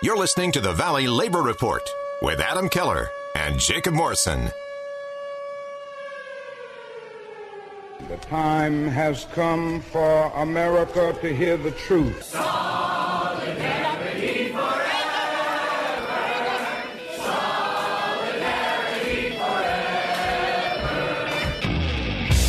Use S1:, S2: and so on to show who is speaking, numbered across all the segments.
S1: You're listening to the Valley Labor Report with Adam Keller and Jacob Morrison.
S2: The time has come for America to hear the truth.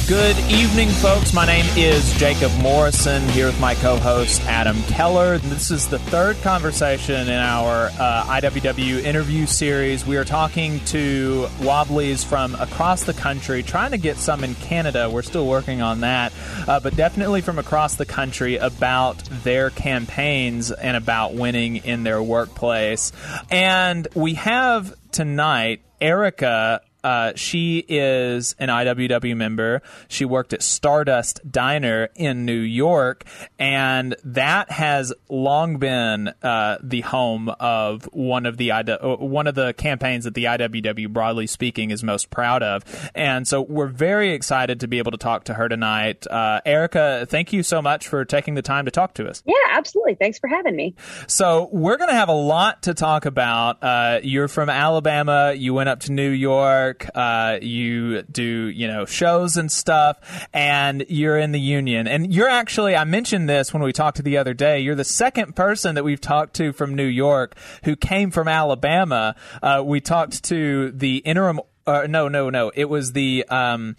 S3: Good evening, folks. My name is Jacob Morrison here with my co host Adam Keller. This is the third conversation in our uh, IWW interview series. We are talking to Wobblies from across the country, trying to get some in Canada. We're still working on that, uh, but definitely from across the country about their campaigns and about winning in their workplace. And we have tonight Erica uh, she is an IWW member. She worked at Stardust Diner in New York, and that has long been uh, the home of one of the uh, one of the campaigns that the IWW, broadly speaking, is most proud of. And so we're very excited to be able to talk to her tonight. Uh, Erica, thank you so much for taking the time to talk to us.
S4: Yeah, absolutely. Thanks for having me.
S3: So we're going to have a lot to talk about. Uh, you're from Alabama. You went up to New York. Uh, you do, you know, shows and stuff, and you're in the union. And you're actually, I mentioned this when we talked to the other day. You're the second person that we've talked to from New York who came from Alabama. Uh, we talked to the interim. Uh, no, no, no. It was the. Um,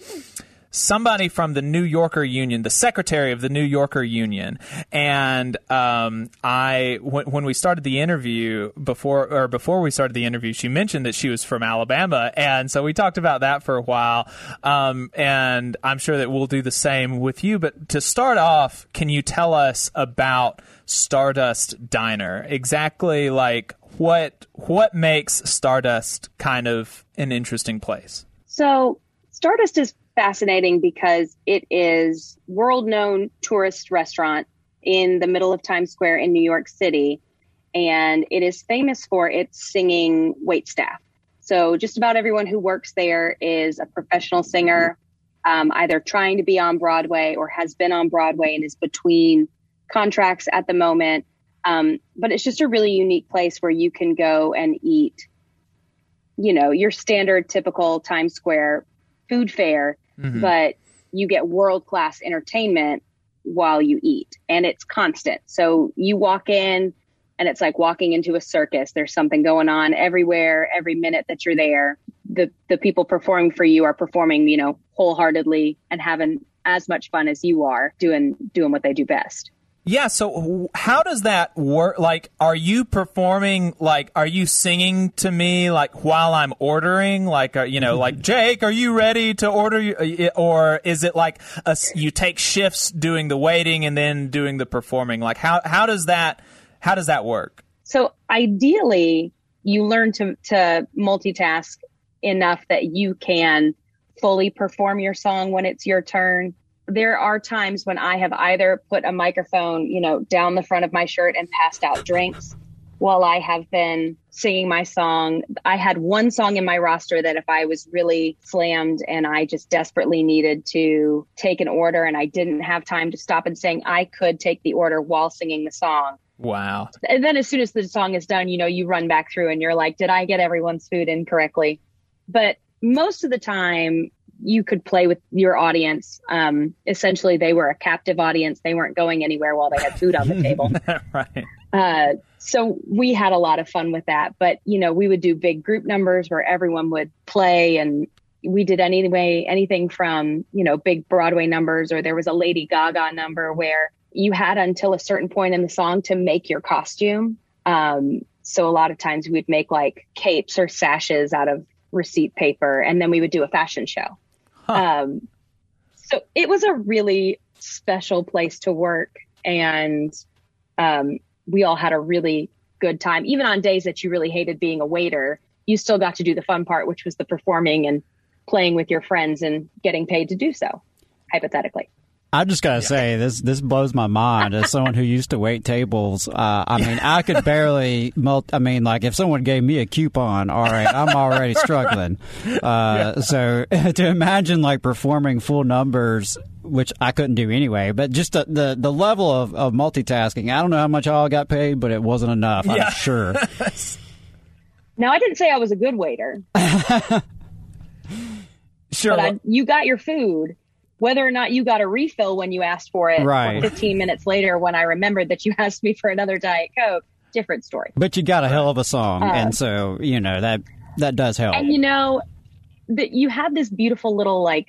S3: somebody from the New Yorker Union, the secretary of the New Yorker Union, and um, I when, when we started the interview before or before we started the interview, she mentioned that she was from Alabama, and so we talked about that for a while. Um, and I'm sure that we'll do the same with you. But to start off, can you tell us about Stardust Diner? Exactly like what what makes Stardust kind of an interesting place?
S4: So Stardust is fascinating because it is world known tourist restaurant in the middle of Times Square in New York City. And it is famous for its singing wait staff. So just about everyone who works there is a professional singer, um, either trying to be on Broadway or has been on Broadway and is between contracts at the moment. Um, but it's just a really unique place where you can go and eat, you know, your standard typical Times Square food fare mm-hmm. but you get world class entertainment while you eat and it's constant. So you walk in and it's like walking into a circus. There's something going on everywhere, every minute that you're there. The the people performing for you are performing, you know, wholeheartedly and having as much fun as you are doing doing what they do best.
S3: Yeah, so how does that work? Like, are you performing, like, are you singing to me, like, while I'm ordering? Like, uh, you know, like, Jake, are you ready to order? Uh, or is it like a, you take shifts doing the waiting and then doing the performing? Like, how, how does that, how does that work?
S4: So ideally, you learn to, to multitask enough that you can fully perform your song when it's your turn there are times when I have either put a microphone, you know, down the front of my shirt and passed out drinks while I have been singing my song. I had one song in my roster that if I was really slammed and I just desperately needed to take an order and I didn't have time to stop and sing, I could take the order while singing the song.
S3: Wow.
S4: And then as soon as the song is done, you know, you run back through and you're like, did I get everyone's food in correctly? But most of the time, you could play with your audience. Um, essentially, they were a captive audience. They weren't going anywhere while they had food on the table. right. Uh, so we had a lot of fun with that. But, you know, we would do big group numbers where everyone would play and we did anyway, anything from, you know, big Broadway numbers or there was a Lady Gaga number where you had until a certain point in the song to make your costume. Um, so a lot of times we'd make like capes or sashes out of receipt paper and then we would do a fashion show. Um, so it was a really special place to work, and um, we all had a really good time. Even on days that you really hated being a waiter, you still got to do the fun part, which was the performing and playing with your friends and getting paid to do so, hypothetically.
S5: I just gotta say this this blows my mind as someone who used to wait tables. Uh, I mean, I could barely. Multi- I mean, like if someone gave me a coupon, all right, I'm already struggling. Uh, so to imagine like performing full numbers, which I couldn't do anyway, but just the the, the level of, of multitasking. I don't know how much I got paid, but it wasn't enough.
S3: Yeah.
S5: I'm sure.
S4: Now, I didn't say I was a good waiter,
S3: Sure.
S4: but I, you got your food. Whether or not you got a refill when you asked for it,
S5: Right.
S4: 15 minutes later when I remembered that you asked me for another Diet Coke, different story.
S5: But you got a hell of a song,
S4: Uh,
S5: and so you know that that does help.
S4: And you know that you have this beautiful little like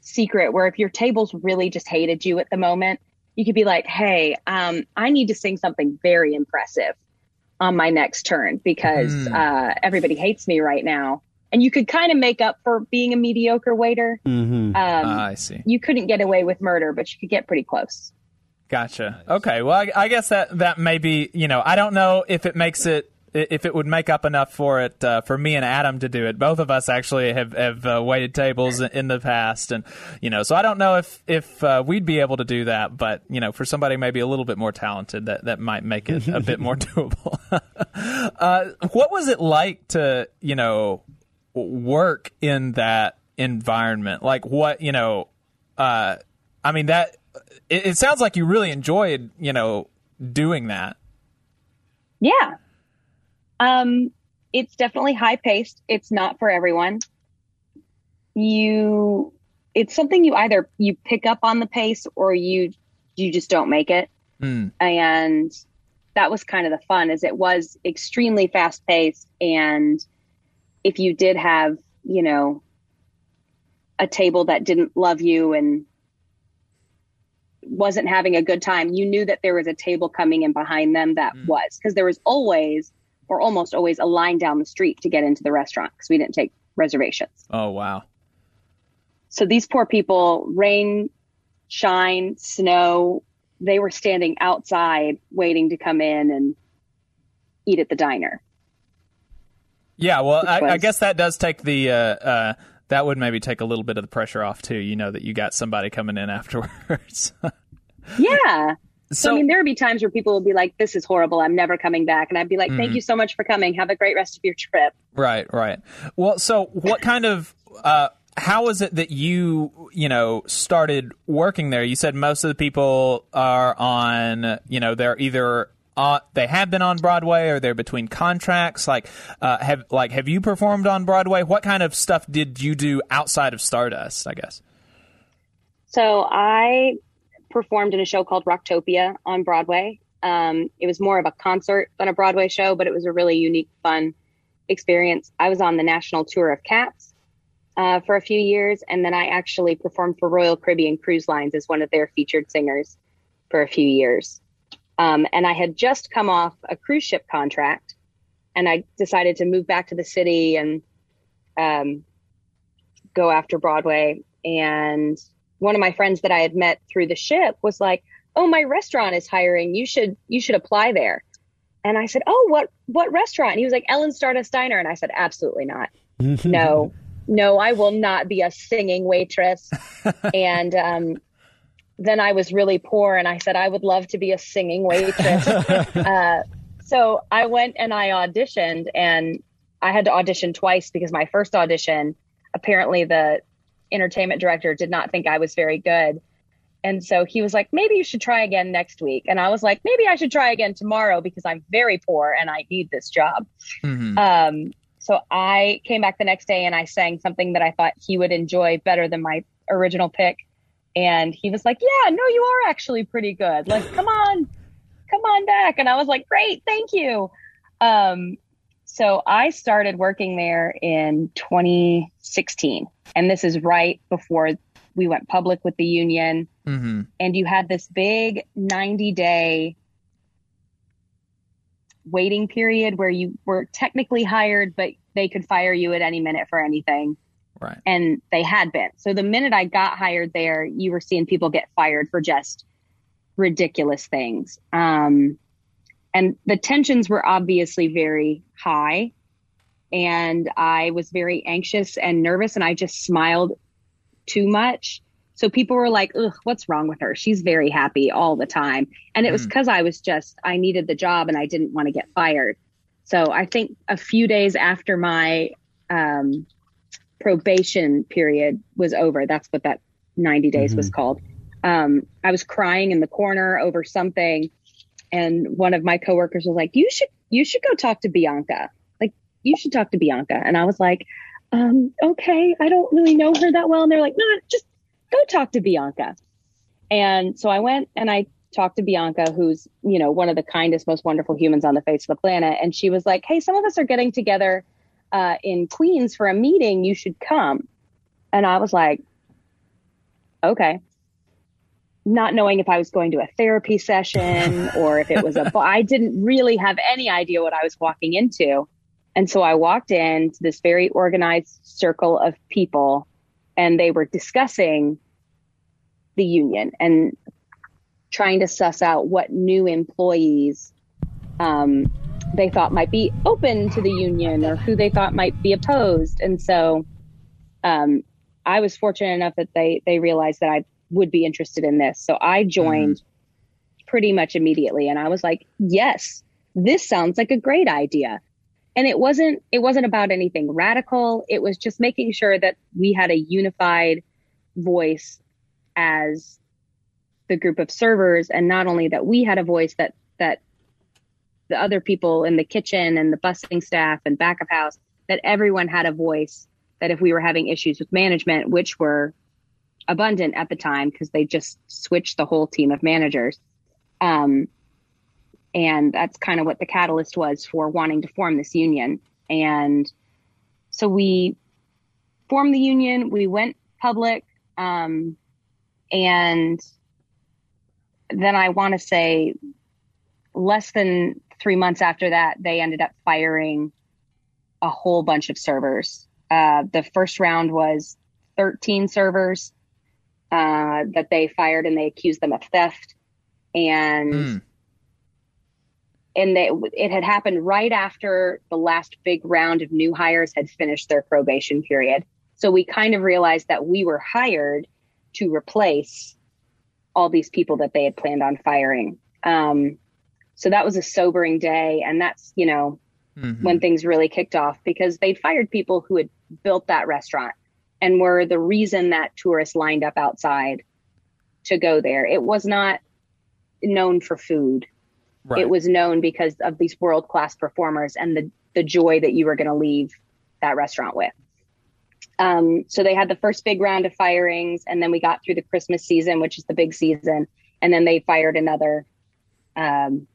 S4: secret where if your tables really just hated you at the moment, you could be like, "Hey, um, I need to sing something very impressive on my next turn because
S3: Hmm.
S4: uh, everybody hates me right now." And you could kind of make up for being a mediocre waiter.
S5: hmm
S4: Um,
S3: Ah, I see.
S4: you couldn't get away with murder, but you could get pretty close.
S3: Gotcha. Okay. Well, I, I guess that that may be. You know, I don't know if it makes it. If it would make up enough for it uh, for me and Adam to do it, both of us actually have have uh, waited tables in the past, and you know, so I don't know if if uh, we'd be able to do that. But you know, for somebody maybe a little bit more talented, that that might make it a bit more doable. uh, what was it like to you know work in that environment? Like what you know? Uh, I mean that it, it sounds like you really enjoyed you know doing that.
S4: Yeah. Um, it's definitely high paced. It's not for everyone. You, it's something you either you pick up on the pace or you you just don't make it.
S3: Mm.
S4: And that was kind of the fun, is it was extremely fast paced. And if you did have, you know, a table that didn't love you and wasn't having a good time, you knew that there was a table coming in behind them that
S3: Mm.
S4: was because there was always or almost always a line down the street to get into the restaurant because we didn't take reservations.
S3: Oh wow.
S4: So these poor people, rain, shine, snow, they were standing outside waiting to come in and eat at the diner.
S3: Yeah, well, I, I guess that does take the uh, uh, that would maybe take a little bit of the pressure off too. You know that you got somebody coming in afterwards.
S4: Yeah. So,
S3: so
S4: I mean, there would be times where people would be like, this is horrible. I'm never coming back. And I'd be like, thank you so much for coming. Have a great rest of your trip.
S3: Right, right. Well, so what kind of uh how is it that you, you know, started working there? You said most of the people are on, you know, they're either on, they have been on Broadway or they're between contracts. Like, uh, have like have you performed on Broadway? What kind of stuff did you do outside of Stardust? I guess.
S4: So I performed in a show called Rocktopia on Broadway. Um, it was more of a concert than a Broadway show, but it was a really unique, fun experience. I was on the national tour of Cats uh, for a few years, and then I actually performed for Royal Caribbean Cruise Lines as one of their featured singers for a few years. Um, and I had just come off a cruise ship contract, and I decided to move back to the city and um, go after Broadway. And one of my friends that I had met through the ship was like, "Oh, my restaurant is hiring. You should you should apply there." And I said, "Oh, what what restaurant?" And he was like, "Ellen Stardust Diner." And I said, "Absolutely not. no, no, I will not be a singing waitress." and um, then I was really poor, and I said, "I would love to be a singing waitress." uh, so I went and I auditioned, and I had to audition twice because my first audition, apparently the entertainment director did not think I was very good. And so he was like, maybe you should try again next week. And I was like, maybe I should try again tomorrow because I'm very poor and I need this job.
S3: Mhm.
S4: Um, so I came back the next day and I sang something that I thought he would enjoy better than my original pick. And he was like, yeah, no, you are actually pretty good. Like, come on, come on back. And I was like, great, thank you. Um, so I started working there in 2016. And this is right before we went public with the union.
S3: Mhm.
S4: And you had this big 90 day waiting period where you were technically hired, but they could fire you at any minute for anything.
S3: Right.
S4: And they had been. So the minute I got hired there, you were seeing people get fired for just ridiculous things. Um, and the tensions were obviously very high. And I was very anxious and nervous, and I just smiled too much. So people were like, Ugh, what's wrong with her? She's very happy all the time. And it was because I was just, I needed the job and I didn't want to get fired. So I think a few days after my um, probation period was over, that's what that 90 days was called. Um, I was crying in the corner over something. And one of my coworkers was like, you should, you should go talk to Bianca. Like, you should talk to Bianca. And I was like, um, okay, I don't really know her that well. And they're like, no, just go talk to Bianca. And so I went and I talked to Bianca, who's, you know, one of the kindest, most wonderful humans on the face of the planet. And she was like, Hey, some of us are getting together uh, in Queens for a meeting. You should come. And I was like, okay. Not knowing if I was going to a therapy session or if it was a, I didn't really have any idea what I was walking into. And so I walked into this very organized circle of people and they were discussing the union and trying to suss out what new employees um, they thought might be open to the union or who they thought might be opposed. And so um, I was fortunate enough that they they realized that I would be interested in this. So I joined mm-hmm. pretty much immediately, and I was like, "Yes, this sounds like a great idea." And it wasn't it wasn't about anything radical. It was just making sure that we had a unified voice as the group of servers, and not only that we had a voice that that the other people in the kitchen and the busing staff and back of house that everyone had a voice that if we were having issues with management which were abundant at the time because they just switched the whole team of managers. Um, and that's kind of what the catalyst was for wanting to form this union. And so we formed the union we went public um, and then i want to say less than three months after that, they ended up firing a whole bunch of servers. Uh, the first round was 13 servers uh, that they fired and they accused them of theft. And mm. and they, it had happened right after the last big round of new hires had finished their probation period. So we kind of realized that we were hired to replace all these people that they had planned on firing. Um, so that was a sobering day. And that's, you know, mm-hmm. when things really kicked off because they'd fired people who had built that restaurant and were the reason that tourists lined up outside to go there. It was not known for food. Right. It was known because of these world class performers and the, the joy that you were going to leave that restaurant with. Um, so they had the first big round of firings, and then we got through the Christmas season, which is the big season, and then they fired another um,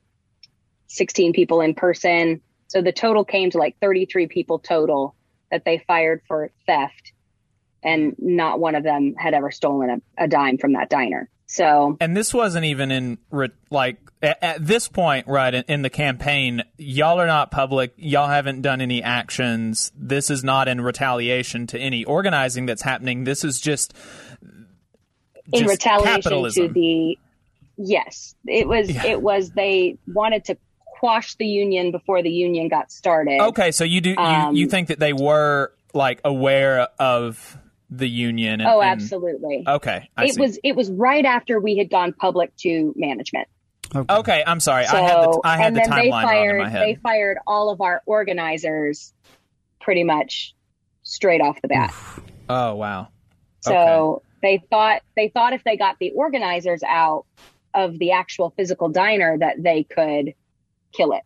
S4: 16 people in person. So the total came to like 33 people total that they fired for theft. And not one of them had ever stolen a, a dime from that diner. So,
S3: and this wasn't even in like at, at, this point, right in, in, the campaign. Y'all are not public. Y'all haven't done any actions. This is not in retaliation to any organizing that's happening. This is just,
S4: just in retaliation capitalism. to the yes. It was. Yeah. It was. They wanted to quash the union before the union got started.
S3: Okay, so you do um, you, you think that they were like aware of the union?
S4: And, oh, absolutely.
S3: And, okay, I
S4: it
S3: see.
S4: was it was right after we had gone public to management.
S3: Okay, okay I'm sorry. So, I had the, I had
S4: and
S3: the
S4: then
S3: they
S4: fired,
S3: in my head.
S4: They fired all of our organizers pretty much straight off the bat.
S3: Oh wow.
S4: So okay. they thought they thought if they got the organizers out of the actual physical diner that they could kill it.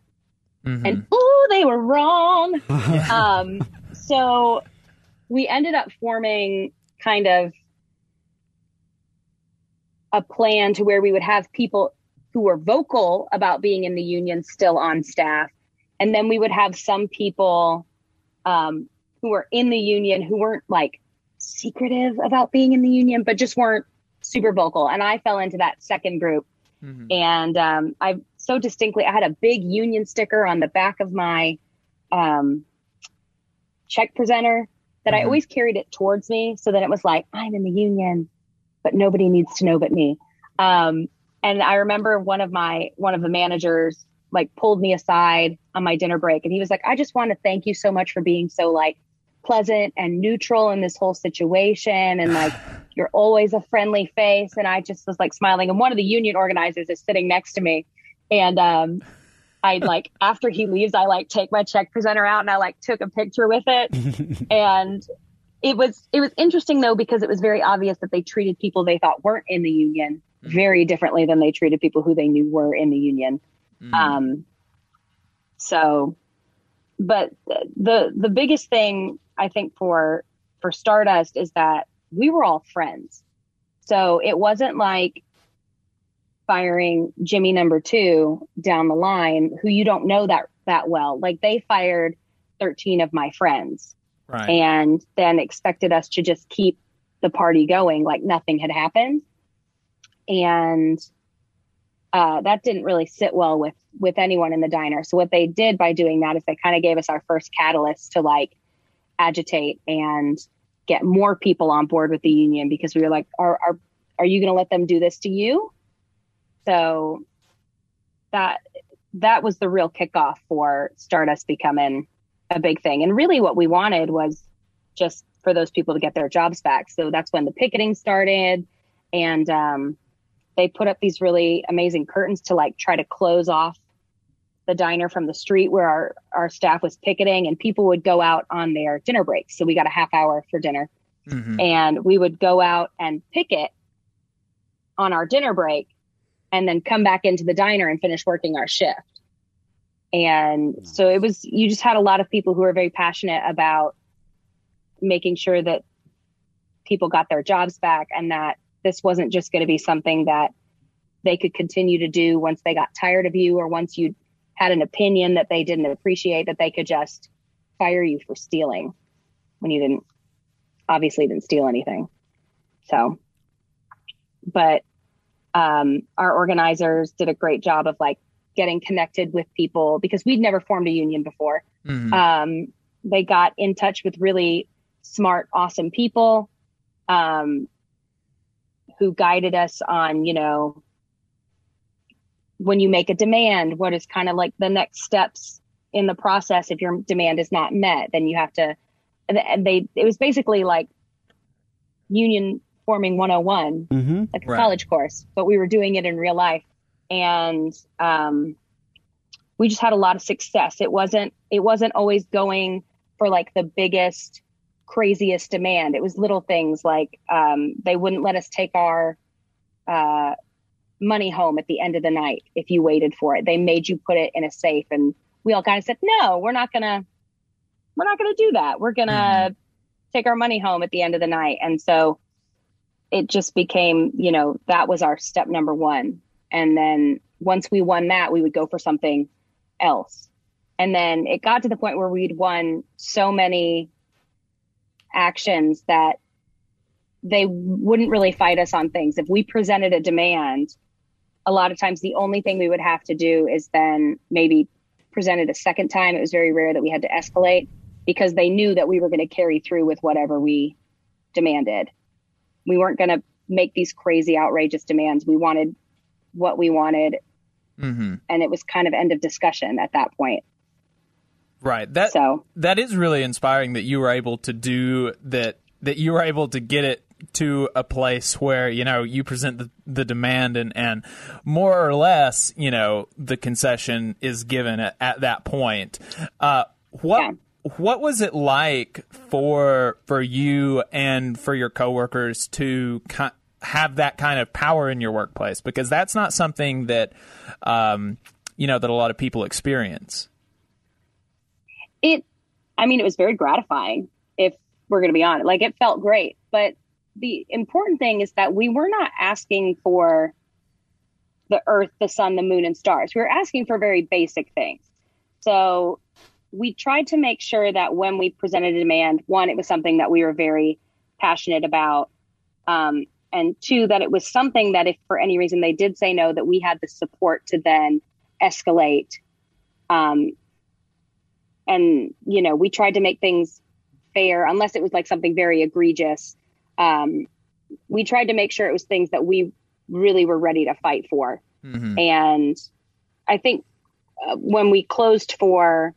S4: Mm-hmm. And oh, they were wrong. um, so we ended up forming kind of a plan to where we would have people who were vocal about being in the union still on staff. And then we would have some people um, who were in the union who weren't like secretive about being in the union, but just weren't super vocal. And I fell into that second group. Mm-hmm. And um, I so distinctly, I had a big union sticker on the back of my um, check presenter that mm-hmm. I always carried it towards me so that it was like, I'm in the union, but nobody needs to know but me. Um, and I remember one of my, one of the managers like pulled me aside on my dinner break and he was like, I just want to thank you so much for being so like pleasant and neutral in this whole situation and like you're always a friendly face. And I just was like smiling. And one of the union organizers is sitting next to me. And um, I like, after he leaves, I like take my check presenter out and I like took a picture with it. and it was, it was interesting though, because it was very obvious that they treated people they thought weren't in the union very differently than they treated people who they knew were in the union. Um, so, but the, the biggest thing I think for, for Stardust is that we were all friends. So it wasn't like firing Jimmy number two down the line who you don't know that that well. Like they fired 13 of my friends
S3: Right.
S4: and then expected us to just keep the party going like nothing had happened. And uh, that didn't really sit well with with anyone in the diner. So what they did by doing that is they kind of gave us our first catalyst to like agitate and get more people on board with the union because we were like, are are are you going to let them do this to you? So that that was the real kickoff for Stardust becoming a big thing. And really, what we wanted was just for those people to get their jobs back. So that's when the picketing started, and um, they put up these really amazing curtains to like try to close off the diner from the street where our our staff was picketing, and people would go out on their dinner breaks. So we got a half hour for dinner,
S3: Mhm.
S4: and we would go out and picket on our dinner break and then come back into the diner and finish working our shift. And hmm. so it was, you just had a lot of people who were very passionate about making sure that people got their jobs back and that this wasn't just going to be something that they could continue to do once they got tired of you or once you had an opinion that they didn't appreciate that they could just fire you for stealing when you didn't obviously didn't steal anything. So, but um, our organizers did a great job of like getting connected with people because we'd never formed a union before.
S3: Mhm.
S4: Um, they got in touch with really smart, awesome people um, who guided us on, you know, when you make a demand, what is kind of like the next steps in the process if your demand is not met, then you have to. They, it was basically like union forming 101
S5: Mm-hmm.
S4: like a
S3: Right.
S4: college course, but we were doing it in real life. And um, we just had a lot of success. It wasn't it wasn't always going for like the biggest, craziest demand. It was little things like um, they wouldn't let us take our uh, money home at the end of the night if you waited for it. They made you put it in a safe, and we all kind of said, "No, we're not gonna, we're not gonna do that. We're gonna take our money home at the end of the night." And so it just became, you know, that was our step number one. And then once we won that, we would go for something else. And then it got to the point where we'd won so many actions that they wouldn't really fight us on things. If we presented a demand, a lot of times the only thing we would have to do is then maybe present it a second time. It was very rare that we had to escalate because they knew that we were going to carry through with whatever we demanded. We weren't going to make these crazy, outrageous demands. We wanted what we wanted,
S3: Mhm.
S4: and it was kind of end of discussion at that point.
S3: Right. That
S4: So
S3: that is really inspiring that you were able to do that that you were able to get it to a place where you know you present the, the demand and and more or less you know the concession is given at, at that point uh what
S4: Yeah.
S3: What was it like for for you and for your coworkers to ki- have that kind of power in your workplace? Because that's not something that um you know that a lot of people experience.
S4: It i mean it was very gratifying if we're going to be honest. Like it felt great. But the important thing is that we were not asking for the earth the sun the moon and stars. We were asking for very basic things. So we tried to make sure that when we presented a demand one it was something that we were very passionate about um, and two that it was something that if for any reason they did say no that we had the support to then escalate um, and you know we tried to make things fair unless it was like something very egregious um, we tried to make sure it was things that we really were ready to fight for.
S3: Hmm
S4: and i think uh, when we closed for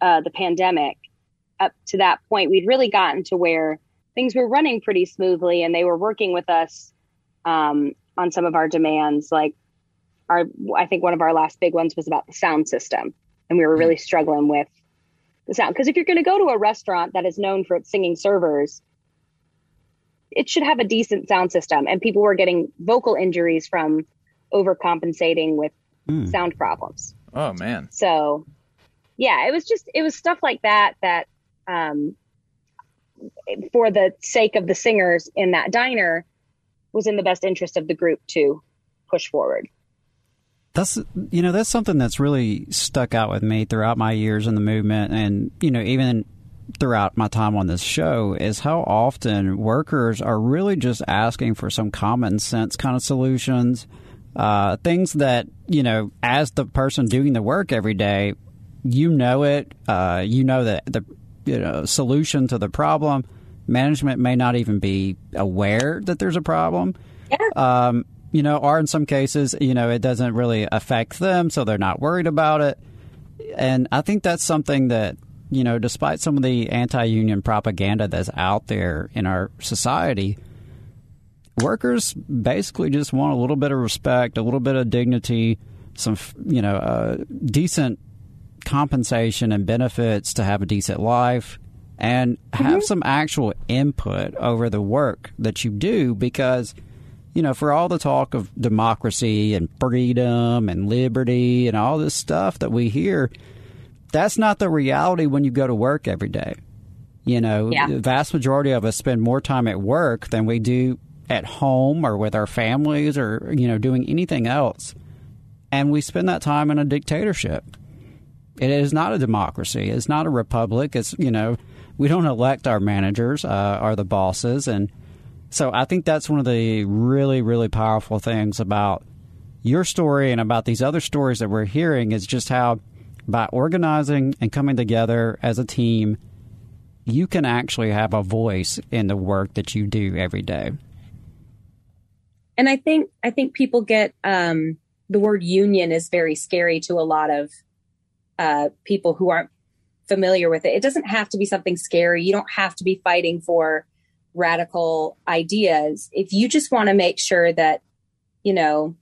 S4: uh, the pandemic up to that point we'd really gotten to where
S6: things were running pretty smoothly and they were working with us um, on some of our demands. Like our, I think one of our last big ones was about the sound system, and we were really struggling with the sound. Because if you're going to go to a restaurant that is known for its singing servers, it should have a decent sound system. And people were getting vocal injuries from overcompensating with
S5: Mm.
S6: sound problems.
S3: Oh man.
S6: So, yeah, it was just it was stuff like that that, um, for the sake of the singers in that diner, was in the best interest of the group to push forward.
S5: That's you know that's something that's really stuck out with me throughout my years in the movement, and you know even throughout my time on this show is how often workers are really just asking for some common sense kind of solutions, uh, things that you know as the person doing the work every day, you know it, uh, you know that the you know solution to the problem. Management may not even be aware that there's a problem.
S6: Yeah.
S5: Um, you know, or in some cases, you know, it doesn't really affect them, so they're not worried about it. And I think that's something that, you know, despite some of the anti union propaganda that's out there in our society, workers basically just want a little bit of respect, a little bit of dignity, some, you know, uh, decent compensation and benefits to have a decent life and have mm-hmm. some actual input over the work that you do because you know for all the talk of democracy and freedom and liberty and all this stuff that we hear that's not the reality when you go to work every day. You know
S6: Yeah.
S5: the vast majority of us spend more time at work than we do at home or with our families or you know doing anything else. And we spend that time in a dictatorship it is not a democracy. It's not a republic. It's you know we don't elect our managers, uh, are the bosses, and so I think that's one of the really really powerful things about your story and about these other stories that we're hearing is just how by organizing and coming together as a team, you can actually have a voice in the work that you do every day.
S4: and I think I think people get um, the word union is very scary to a lot of uh, people who aren't familiar with it. It doesn't have to be something scary. You don't have to be fighting for radical ideas. If you just want to make sure that you know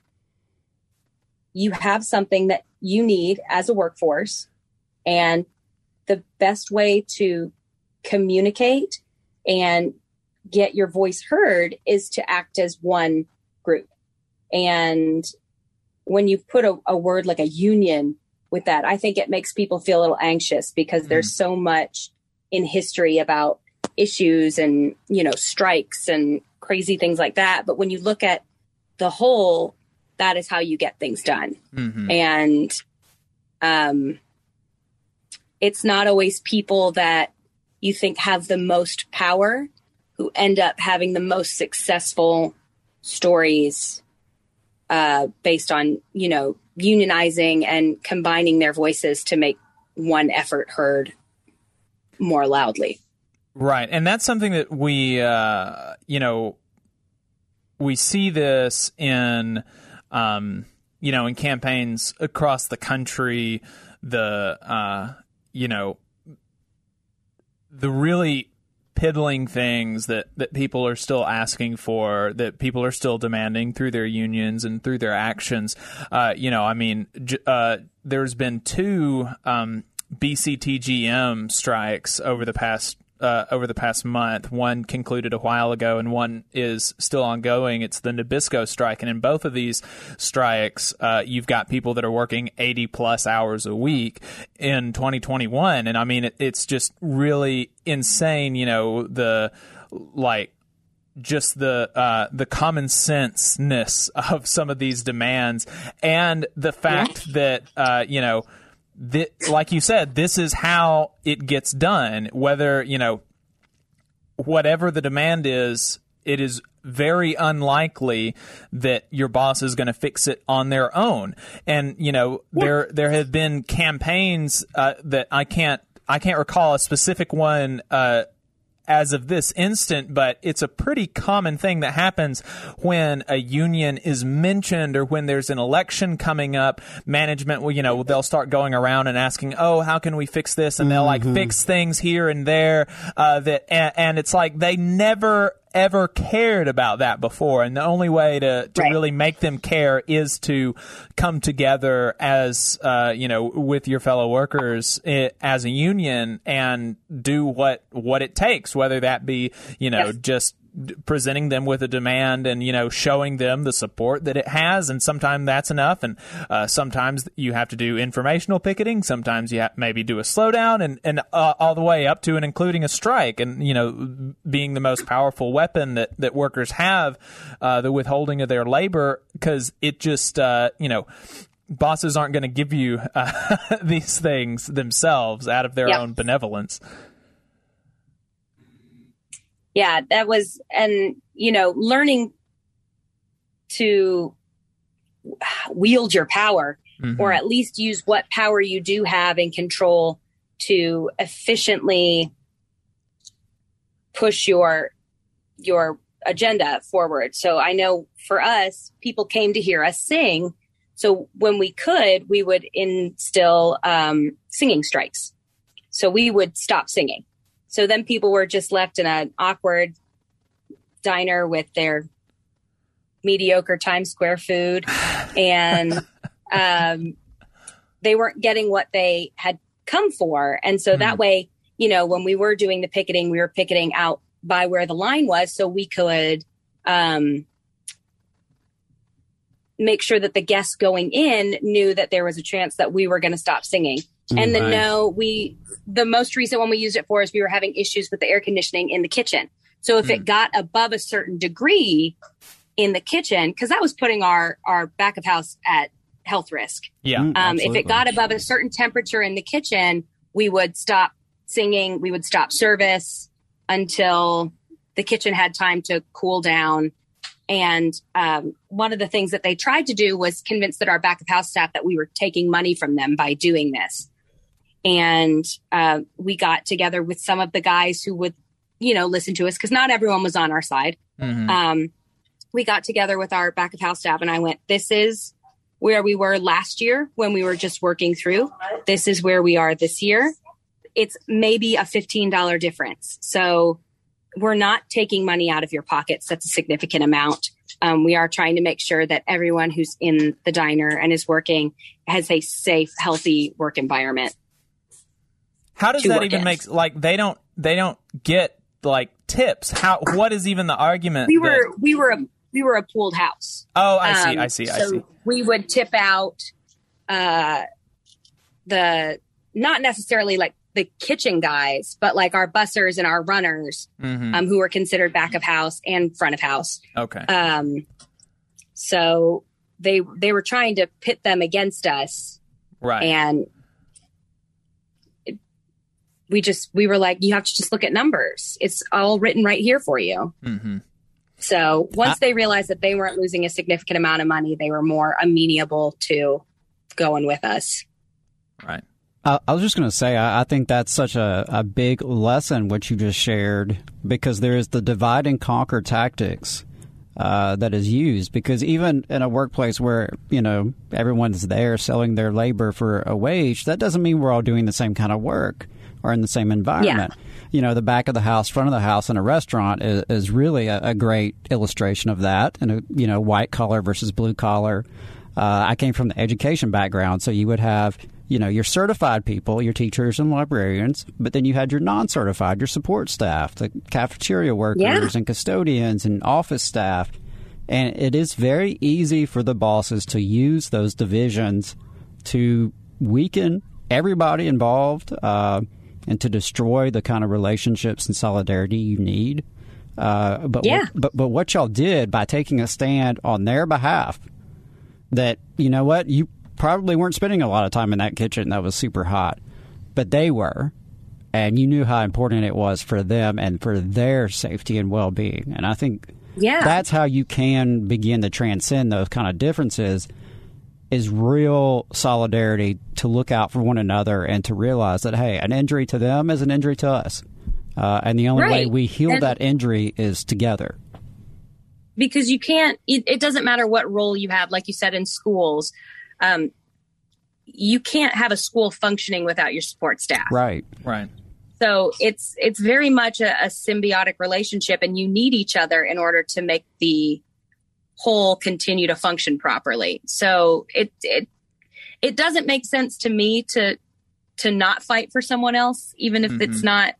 S4: you have something that you need as a workforce, and the best way to communicate and get your voice heard is to act as one group. And when you put a, a word like a union with that, I think it makes people feel a little anxious because there's so much in history about issues and, you know, strikes and crazy things like that. But when you look at the whole, that is how you get things done.
S3: Mm-hmm.
S4: And um, it's not always people that you think have the most power who end up having the most successful stories uh, based on you know unionizing and combining their voices to make one effort heard more loudly.
S3: Right, and that's something that we, uh, you know, we see this in, um, you know, in campaigns across the country. The, uh, you know, the really piddling things that, that people are still asking for, that people are still demanding through their unions and through their actions. Uh, you know, I mean, uh, there's been two um, BCTGM strikes over the past. Uh, over the past month, one concluded a while ago, and one is still ongoing. It's the Nabisco strike, and in both of these strikes, uh, you've got people that are working 80 plus hours a week in 2021, and I mean, it, it's just really insane. You know, the like just the uh, the common senseness of some of these demands, and the fact that uh, you know, th- like you said, this is how it gets done. Whether you know, whatever the demand is, it is very unlikely that your boss is going to fix it on their own. And you know, there there have been campaigns uh, that I can't I can't recall a specific one. Uh, as of this instant, but it's a pretty common thing that happens when a union is mentioned or when there's an election coming up. Management will, you know, they'll start going around and asking, "Oh, how can we fix this?" And they'll like fix things here and there. Uh, that and, and it's like they never ever cared about that before. And the only way to, to
S6: Right.
S3: really make them care is to come together as, uh, you know, with your fellow workers eh, as a union and do what, what it takes, whether that be, you know,
S6: Yes.
S3: just d- presenting them with a demand and you know showing them the support that it has and sometimes that's enough and uh, sometimes you have to do informational picketing sometimes you have maybe do a slowdown and and uh, all the way up to and including a strike and you know being the most powerful weapon that that workers have uh, the withholding of their labor because it just uh, you know bosses aren't going to give you uh, these things themselves out of their
S4: Yeah.
S3: own benevolence
S4: yeah that was and you know learning to wield your power or at least use what power you do have and control to efficiently push your your agenda forward. So i know for us people came to hear us sing. So when we could we would instill um, singing strikes. So we would stop singing so then people were just left in an awkward diner with their mediocre Times Square food, and um, they weren't getting what they had come for. And so that way, you know, when we were doing the picketing, we were picketing out by where the line was, so we could um, make sure that the guests going in knew that there was a chance that we were going to stop singing. And the
S5: Right.
S4: no, we the most recent one we used it for is we were having issues with the air conditioning in the kitchen. So if it got above a certain degree in the kitchen, because that was putting our our back of house at health risk.
S3: yeah
S5: Mm,
S4: Um, if it got above a certain temperature in the kitchen, we would stop singing. We would stop service until the kitchen had time to cool down. And um, one of the things that they tried to do was convince that our back of house staff that we were taking money from them by doing this. And uh, we got together with some of the guys who would, you know, listen to us because not everyone was on our side
S3: Mhm.
S4: um, we got together with our back of house staff and I went, this is where we were last year when we were just working through. This is where we are this year. It's maybe a $15 difference. So we're not taking money out of your pockets. That's a significant amount. Um, we are trying to make sure that everyone who's in the diner and is working has a safe, healthy work environment.
S3: How does that even
S4: in.
S3: make like they don't they don't get like tips? How what is even the argument?
S4: We
S3: that-
S4: were, we were, a, we were a pooled house.
S3: oh, I see,
S4: Um,
S3: I see, I
S4: so
S3: see.
S4: We would tip out uh, the not necessarily like the kitchen guys, but like our bussers and our runners,
S3: hmm
S4: um, who were considered back of house and front of house.
S3: okay,
S4: Um, so they they were trying to pit them against us,
S3: right.
S4: and it- we just we were like, you have to just look at numbers. It's all written right here for you.
S3: hmm
S4: So once they realized that they weren't losing a significant amount of money, they were more amenable to going with us.
S3: Right.
S5: I, I was just going to say, I, I think that's such a, a big lesson what you just shared because there is the divide and conquer tactics uh, that is used. Because even in a workplace where you know everyone's there selling their labor for a wage, that doesn't mean we're all doing the same kind of work or in the same environment. You know, the back of the house, front of the house in a restaurant is, is really a, a great illustration of that. And a, you know, white collar versus blue collar. Uh, I came from the education background, so you would have, you know, your certified people, your teachers and librarians, but then you had your non-certified, your support staff, the cafeteria workers
S4: Yeah.
S5: and custodians and office staff. And it is very easy for the bosses to use those divisions to weaken everybody involved uh, and to destroy the kind of relationships and solidarity you need. Uh, but
S4: Yeah.
S5: what, but but what y'all did by taking a stand on their behalf, that you know what you probably weren't spending a lot of time in that kitchen that was super hot, but they were, and you knew how important it was for them and for their safety and well being. And I think
S4: Yeah.
S5: that's how you can begin to transcend those kind of differences is real solidarity to look out for one another and to realize that hey an injury to them is an injury to us uh, and the only way we heal
S4: And-
S5: that injury is together.
S4: because you can't it, it doesn't matter what role you have like you said in schools um, you can't have a school functioning without your support staff
S5: Right.
S3: Right.
S4: so it's it's very much a, a symbiotic relationship and you need each other in order to make the whole continue to function properly so it it it doesn't make sense to me to to not fight for someone else even if it's not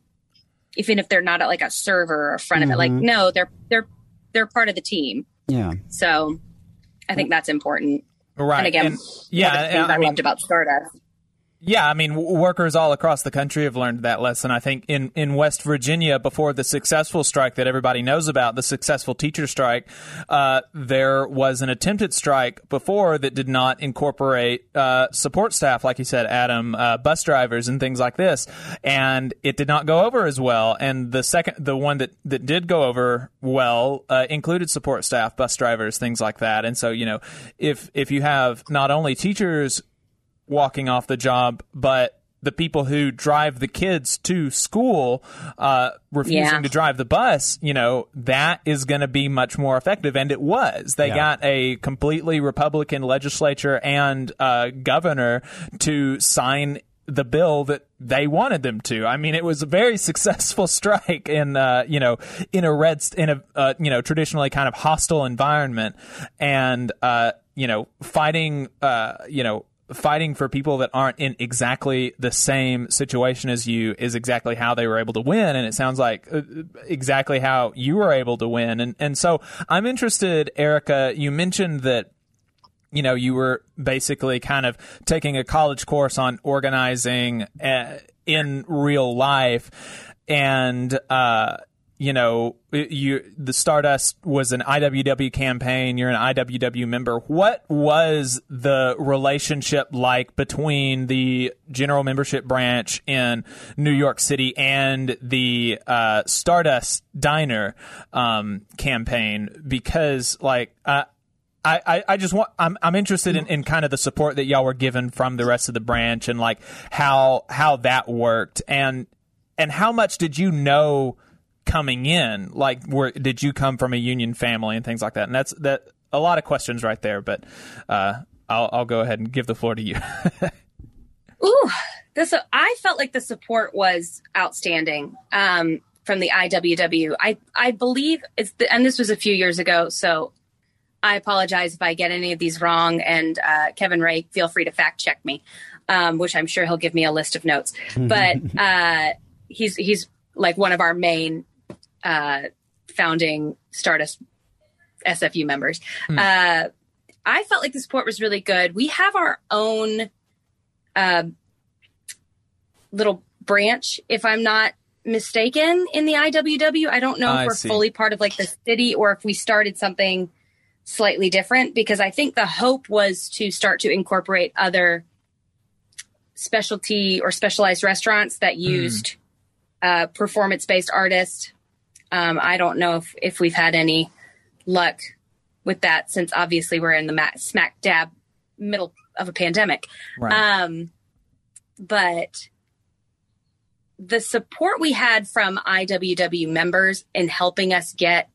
S4: even if they're not at like a server or front of it like
S5: Mhm.
S4: no they're they're they're part of the team
S5: Yeah.
S4: so I think that's important.
S3: Right.
S4: And again,
S3: And- yeah.
S4: one of the things
S3: and-
S4: I,
S3: I mean,
S4: loved about Stardust.
S3: Yeah, I mean, workers all across the country have learned that lesson. I think in, in West Virginia, before the successful strike that everybody knows about, the successful teacher strike, uh, there was an attempted strike before that did not incorporate uh, support staff, like you said, Adam, uh, bus drivers and things like this, and it did not go over as well. And the second, the one that that did go over well, uh, included support staff, bus drivers, things like that. And so, you know, if if you have not only teachers walking off the job, but the people who drive the kids to school uh, refusing
S4: Yeah.
S3: to drive the bus, you know, that is going to be much more effective. And it was. They
S5: Yeah.
S3: got a completely Republican legislature and uh, governor to sign the bill that they wanted them to. I mean, it was a very successful strike in, uh, you know, in a red, in a, uh, you know, traditionally kind of hostile environment, and uh, you know, fighting, uh, you know, fighting for people that aren't in exactly the same situation as you is exactly how they were able to win. And it sounds like uh, exactly how you were able to win. And and so I'm interested Erica you mentioned that you know you were basically kind of taking a college course on organizing uh, in real life. And uh you know you the stardust was an iww campaign you're an iww member. What was the relationship like between the general membership branch in new york city and the uh, stardust diner um, campaign? Because like uh, I, I, just want I'm I'm interested in, in kind of the support that y'all were given from the rest of the branch and like how how that worked. And and how much did you know coming in like where did you come from a union family and things like that and that's that a lot of questions right there but uh, I'll I'll go ahead and give the floor to you
S4: Ooh, this I felt like the support was outstanding um, from the IWW. I I believe it's the, and this was a few years ago, so I apologize if I get any of these wrong. And uh, Kevin Ray, feel free to fact check me, um, which I'm sure he'll give me a list of notes. But uh, he's he's like one of our main uh, founding Stardust SFU members. Uh, I felt like the support was really good. We have our own uh, little branch, if I'm not mistaken, in the IWW. I don't know
S3: I
S4: if we're
S3: see.
S4: fully part of like the city or if we started something slightly different because I think the hope was to start to incorporate other specialty or specialized restaurants that used uh, performance based artists. Um, I don't know if, if we've had any luck with that since obviously we're in the smack dab middle of a pandemic. Um, but the support we had from IWW members in helping us get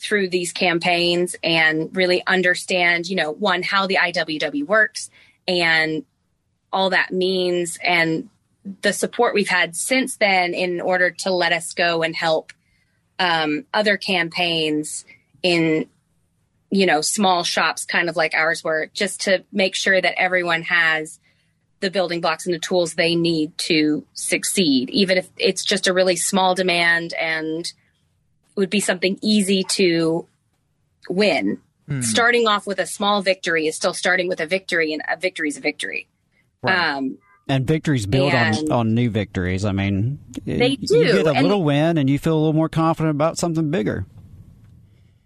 S4: through these campaigns and really understand, you know, one, how the IWW works and all that means and the support we've had since then in order to let us go and help um, other campaigns in you know small shops kind of like ours were just to make sure that everyone has the building blocks and the tools they need to succeed even if it's just a really small demand and would be something easy to win. Starting off with a small victory is still starting with a victory and a victory is a victory. Um,
S5: And victories build on,
S4: And-
S5: on new victories. I mean,
S4: They
S5: You
S4: do,
S5: get a
S4: and-
S5: little win, and you feel a little more confident about something bigger.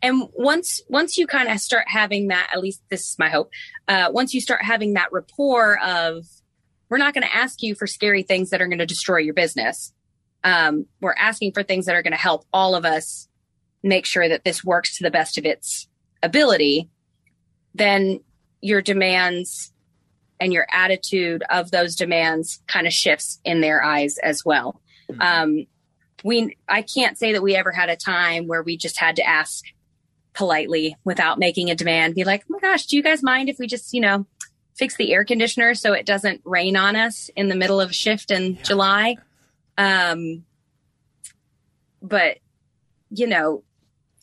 S4: and once once you kind of start having that at least this is my hope uh, once you start having that rapport of we're not going to ask you for scary things that are going to destroy your business um, we're asking for things that are going to help all of us make sure that this works to the best of its ability then your demands and your attitude of those demands kind of shifts in their eyes as well um, we I can't say that we ever had a time where we just had to ask politely without making a demand, be like, oh my gosh, do you guys mind if we just, you know, fix the air conditioner so it doesn't rain on us in the middle of a shift in yeah. July? Um, but you know,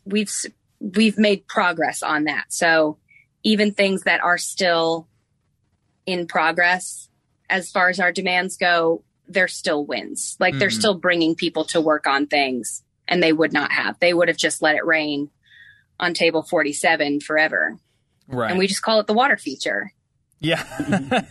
S4: we've we've made progress on that. So even things that are still in progress as far as our demands go, they're still wins. Like mm-hmm. they're still bringing people to work on things and they would not have. They would have just let it rain on table 47 forever. Right. And we just call it the water feature.
S3: Yeah.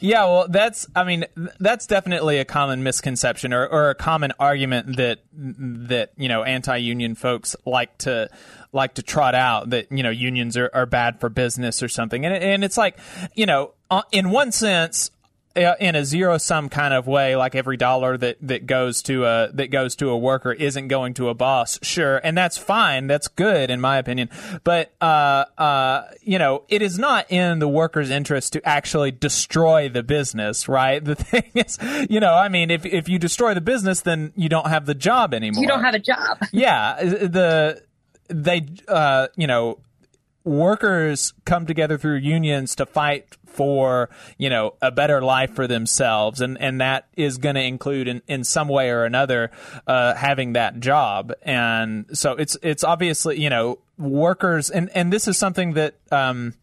S3: yeah, well that's I mean that's definitely a common misconception or, or a common argument that that you know anti-union folks like to like to trot out that you know unions are, are bad for business or something. And and it's like, you know, uh, in one sense uh, in a zero sum kind of way, like every dollar that, that goes to a that goes to a worker isn't going to a boss, sure, and that's fine, that's good in my opinion. But uh, uh, you know, it is not in the worker's interest to actually destroy the business, right? The thing is, you know, I mean, if if you destroy the business, then you don't have the job anymore.
S4: You don't have a job.
S3: yeah, the they uh, you know workers come together through unions to fight for you know a better life for themselves and and that is going to include in, in some way or another uh, having that job and so it's it's obviously you know workers and and this is something that um,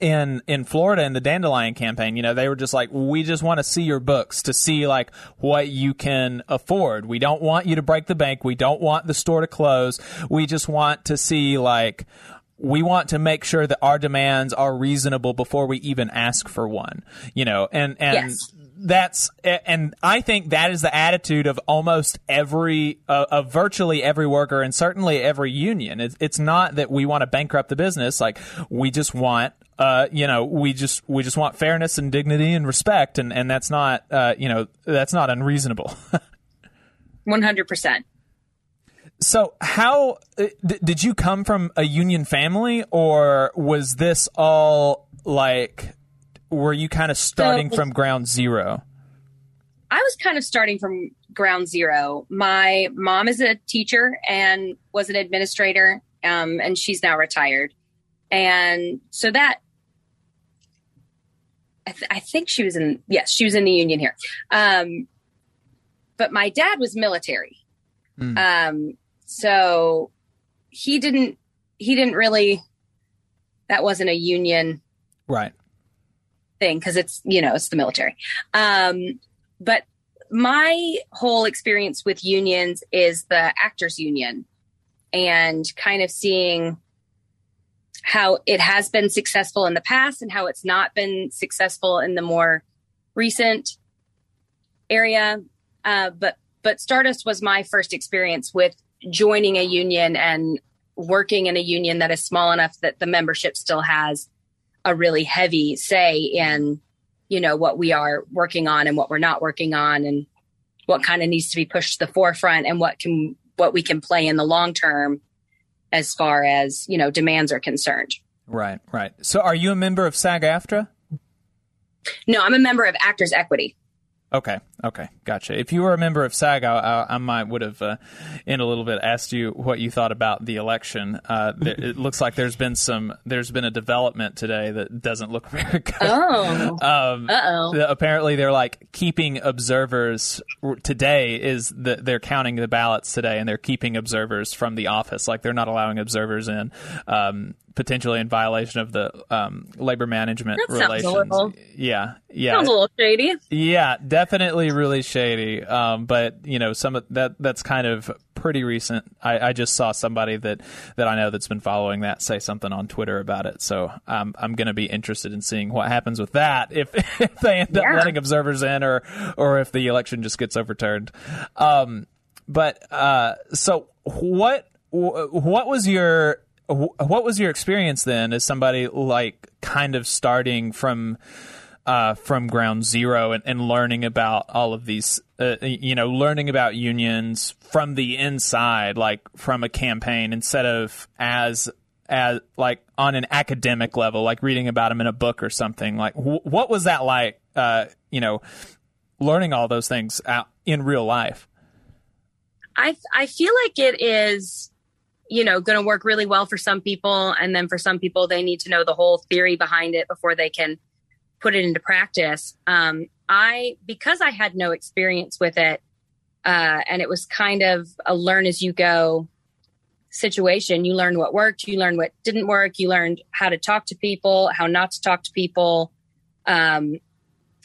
S3: in in Florida in the dandelion campaign, you know, they were just like, we just want to see your books to see like what you can afford. We don't want you to break the bank. We don't want the store to close. We just want to see like we want to make sure that our demands are reasonable before we even ask for one you know and and yes. that's and i think that is the attitude of almost every uh, of virtually every worker and certainly every union it's, it's not that we want to bankrupt the business like we just want uh, you know, we just we just want fairness and dignity and respect, and and that's not uh, you know that's not unreasonable.
S4: One hundred percent.
S3: So, how uh, did you come from a union family, or was this all like? Were you kind of starting so, from ground zero?
S4: I was kind of starting from ground zero. My mom is a teacher and was an administrator, um, and she's now retired. And so that, I, th- I, think she was in, yes, she was in the union here. Um, but my dad was military. Mm. Um, so he didn't he didn't really that wasn't a union
S3: right.
S4: thing because it's you know it's the military. Um but my whole experience with unions is the actors union and kind of seeing how it has been successful in the past and how it's not been successful in the more recent area. Uh, but but stardust was my first experience with joining a union and working in a union that is small enough that the membership still has a really heavy say in you know what we are working on and what we're not working on and what kind of needs to be pushed to the forefront and what can what we can play in the long term as far as you know demands are concerned.
S3: Right right. So are you a member of sag-aftra?
S4: No i'm a member of actors equity
S3: Okay, okay, gotcha. If you were a member of SAG, I, I might would have, uh, in a little bit, asked you what you thought about the election. Uh, it looks like there's been some, there's been a development today that doesn't look very good.
S4: Oh, um, uh oh.
S3: Apparently, they're like keeping observers today. Is that they're counting the ballots today, and they're keeping observers from the office. Like they're not allowing observers in. Um, potentially in violation of the um, labor management
S4: that
S3: relations. Yeah, yeah,
S4: sounds a little shady.
S3: Yeah, definitely really shady. Um, but you know, some of that that's kind of pretty recent. I, I, just saw somebody that that I know that's been following that say something on Twitter about it. So um, I'm going to be interested in seeing what happens with that if, if they end yeah. up letting observers in, or or if the election just gets overturned. Um, but uh, so what what was your what was your experience then as somebody like kind of starting from uh, from ground zero and, and, learning about all of these, uh, you know, learning about unions from the inside, like from a campaign, instead of as as like on an academic level, like reading about them in a book or something. Like, wh- what was that like? Uh, you know, learning all those things out in real life.
S4: I I feel like it is, you know, going to work really well for some people, and then for some people, they need to know the whole theory behind it before they can put it into practice. Um, I because I had no experience with it, uh, and it was kind of a learn as you go situation. You learned what worked, you learned what didn't work, you learned how to talk to people, how not to talk to people, um,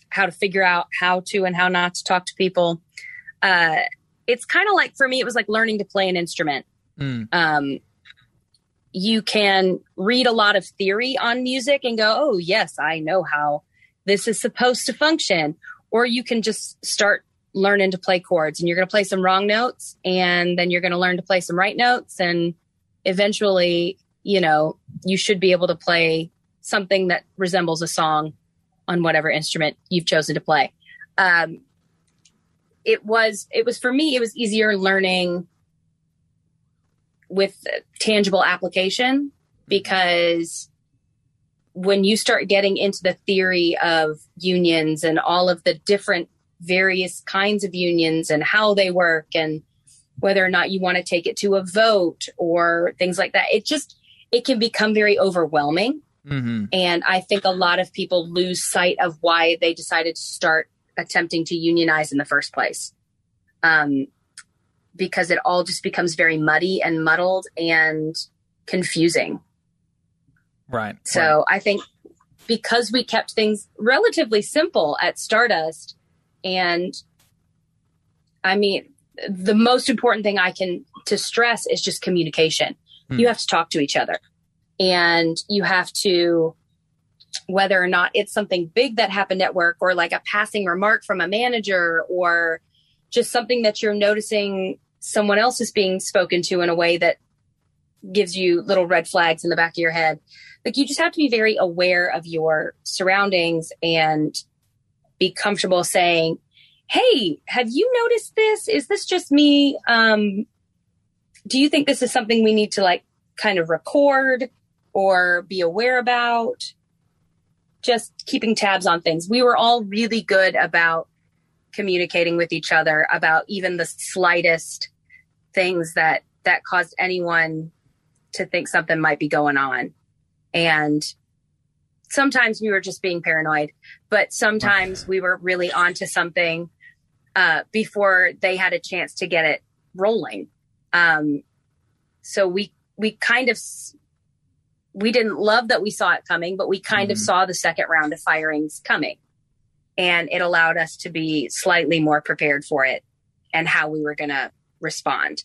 S4: how to figure out how to and how not to talk to people. Uh, it's kind of like for me, it was like learning to play an instrument.
S3: Mm.
S4: Um, you can read a lot of theory on music and go, oh, yes, I know how this is supposed to function. Or you can just start learning to play chords and you're going to play some wrong notes and then you're going to learn to play some right notes. And eventually, you know, you should be able to play something that resembles a song on whatever instrument you've chosen to play. Um, it was, it was for me, it was easier learning with tangible application because when you start getting into the theory of unions and all of the different various kinds of unions and how they work and whether or not you want to take it to a vote or things like that it just it can become very overwhelming.
S3: Hmm
S4: and i think a lot of people lose sight of why they decided to start attempting to unionize in the first place. Um, because it all just becomes very muddy and muddled and confusing
S3: Right.
S4: so I think because we kept things relatively simple at Stardust, and I mean, the most important thing I can to stress is just communication.
S3: Hmm.
S4: You have to talk to each other, and you have to, whether or not it's something big that happened at work, or like a passing remark from a manager, or just something that you're noticing someone else is being spoken to in a way that gives you little red flags in the back of your head. Like you just have to be very aware of your surroundings and be comfortable saying hey have you noticed this? Is this just me? Um do you think this is something we need to like kind of record or be aware about? Just keeping tabs on things. We were all really good about communicating with each other about even the slightest things that that caused anyone to think something might be going on. And sometimes we were just being paranoid but sometimes we were really onto something uh, before they had a chance to get it rolling. Um, so we we kind of we didn't love that we saw it coming but we kind of
S3: Mhm.
S4: saw the second round of firings coming. And it allowed us to be slightly more prepared for it and how we were going to respond.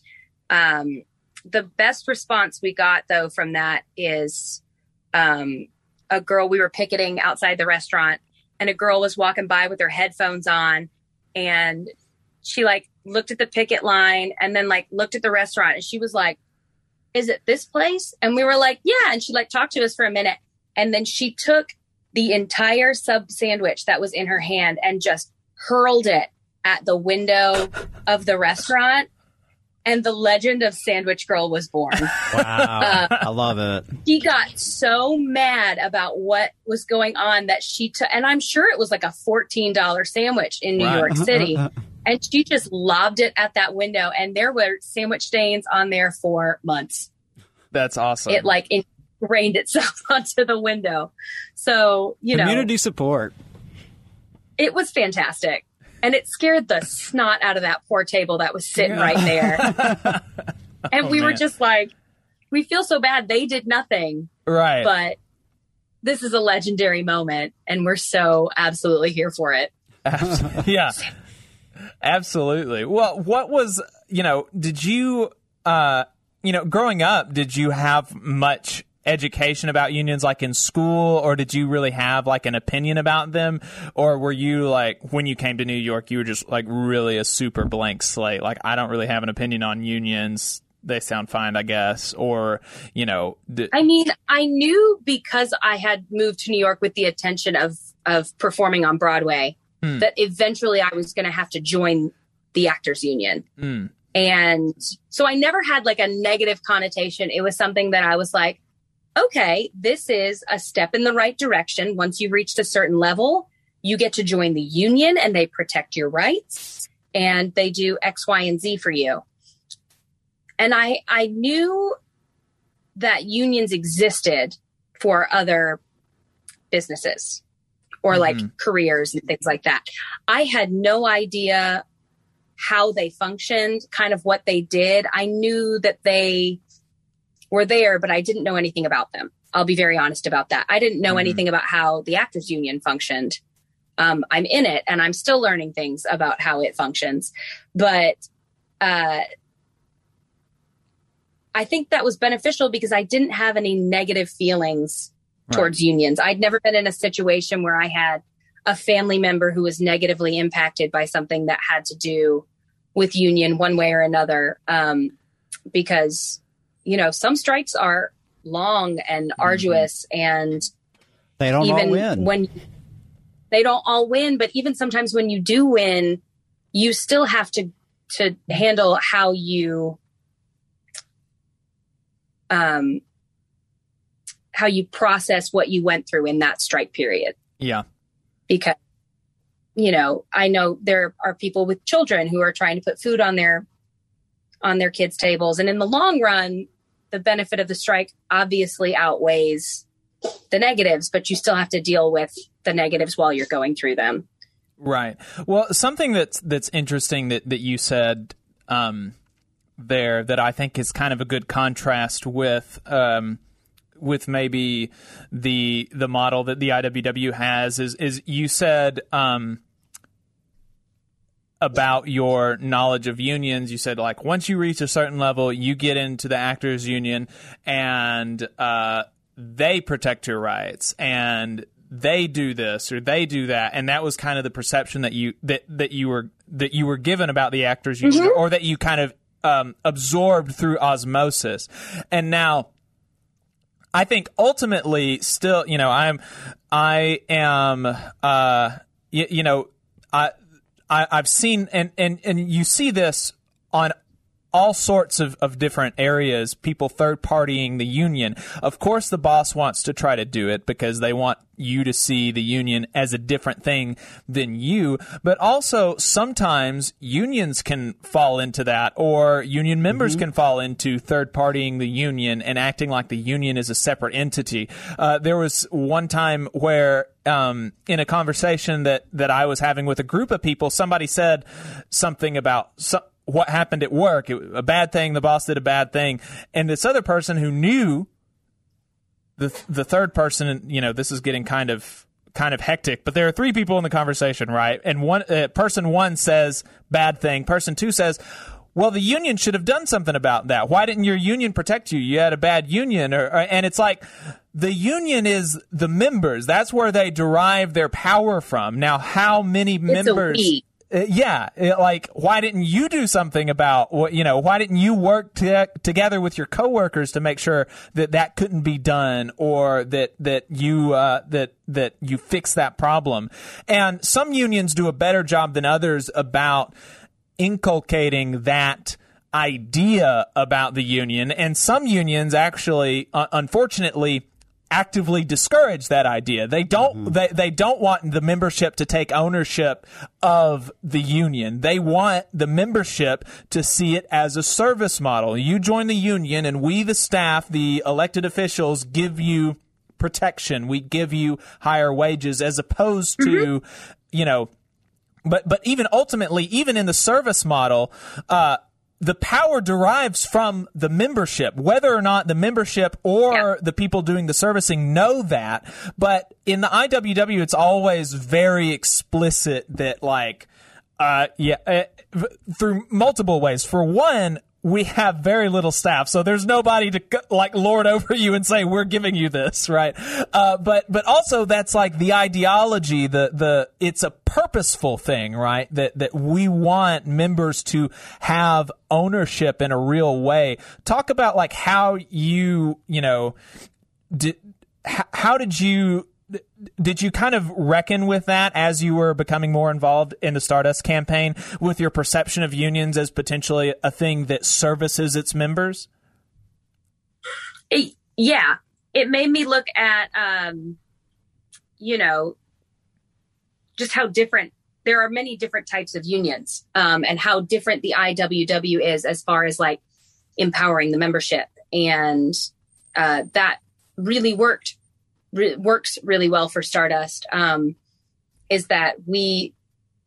S4: Um, the best response we got though from that is um, a girl we were picketing outside the restaurant and a girl was walking by with her headphones on and she like looked at the picket line and then like looked at the restaurant and she was like is it this place? And we were like yeah and she like talked to us for a minute and then she took the entire sub sandwich that was in her hand and just hurled it at the window of the restaurant and the legend of sandwich girl was born
S5: Wow. Uh, I love it.
S4: she got so mad about what was going on that she took, and I'm sure it was like a $14 sandwich in New
S3: Right.
S4: York uh-huh, City. Uh-huh. and she just lobbed it at that window, and there were sandwich stains on there for months.
S3: That's awesome.
S4: It like ingrained itself onto the window. So, you know,
S5: Community support.
S4: it was fantastic. And it scared the snot out of that poor table that was sitting right there. and
S3: Oh,
S4: we were
S3: man.
S4: just like, we feel so bad. They did nothing.
S3: right.
S4: but this is a legendary moment and we're so absolutely here for it
S3: yeah. Absolutely. Well, what was, you know, did you, uh, you know, growing up, did you have much education about unions like in school or did you really have like an opinion about them? Or were you like when you came to New York you were just like really a super blank slate? Like I don't really have an opinion on unions. They sound fine I guess. Or you know d-
S4: i mean i knew because i had moved to new york with the intention of of performing on broadway
S3: Hmm.
S4: that eventually i was going to have to join the actors union.
S3: Mm,
S4: and so i never had like a negative connotation. It was something that i was like okay this is a step in the right direction once you've reached a certain level you get to join the union and they protect your rights and they do x y and z for you and I I knew that unions existed for other businesses or like
S3: Mm-hmm.
S4: careers and things like that. I had no idea how they functioned, kind of what they did. I knew that they were there, but I didn't know anything about them. I'll be very honest about that. I didn't know
S3: Mhm.
S4: anything about how the actors union functioned. Um, I'm in it and I'm still learning things about how it functions, but uh, I think that was beneficial because I didn't have any negative feelings
S3: Right.
S4: towards unions. I'd never been in a situation where I had a family member who was negatively impacted by something that had to do with union one way or another. Um, because, you know, some strikes are long and arduous and
S5: They don't all win.
S4: when they don't all win, but even sometimes when you do win, you still have to to handle how you um how you process what you went through in that strike period
S3: Yeah.
S4: because you know i know there are people with children who are trying to put food on their on their kids tables and in the long run the benefit of the strike obviously outweighs the negatives but you still have to deal with the negatives while you're going through them
S3: Right. Well, something that's that's interesting that that you said um, there that I think is kind of a good contrast with um, with maybe the the model that the IWW has is is you said um, about your knowledge of unions. You said like once you reach a certain level, you get into the actors union and uh, they protect your rights and they do this or they do that. And that was kind of the perception that you that that you were that you were given about the actors union or that you kind of um, absorbed through osmosis. And now I think ultimately still, you know, I'm, I am, uh, you, you know, I, I, I've seen, and, and, and you see this on all sorts of, of different areas, people third partying the union. Of course, the boss wants to try to do it because they want you to see the union as a different thing than you. But also, sometimes unions can fall into that, or union members can fall into third partying the union and acting like the union is a separate entity. Uh, there was one time where um, in a conversation that that I was having with a group of people, somebody said something about what happened at work, it, a bad thing. The boss did a bad thing, and this other person who knew the the third person, you know, this is getting kind of kind of hectic. But there are three people in the conversation, right? And one uh, person one says bad thing. Person two says. Well, the union should have done something about that. Why didn't your union protect you? You had a bad union, or, or and it's like the union is the members. That's where they derive their power from. Now, how many
S4: it's
S3: members? Uh, yeah, it- like why didn't you do something about what you know? Why didn't you work to, together with your coworkers to make sure that that couldn't be done, or that that you uh, that that you fix that problem? And some unions do a better job than others about inculcating that idea about the union, and some unions actually, uh, unfortunately actively discourage that idea. They don't they, they don't want the membership to take ownership of the union. They want the membership to see it as a service model. You join the union and we the staff, the elected officials give you protection. We give you higher wages as opposed to, you know, but but even ultimately, even in the service model, uh, the power derives from the membership, whether or not the membership or
S4: Yeah.
S3: the people doing the servicing know that. But in the IWW, it's always very explicit that, like, uh, yeah, uh, through multiple ways. For one, we have very little staff, so there's nobody to like lord over you and say we're giving you this, right? Uh, but but also that's like the ideology, the the it's a purposeful thing, right? That that we want members to have ownership in a real way. Talk about like how you you know did how did you did you kind of reckon with that as you were becoming more involved in the Stardust campaign with your perception of unions as potentially a thing that services its members?
S4: it, yeah, it made me look at, um, you know, just how different there are many different types of unions, um, and how different the IWW is as far as like empowering the membership. And uh, that really worked, re- works really well for Stardust. Um, is that we,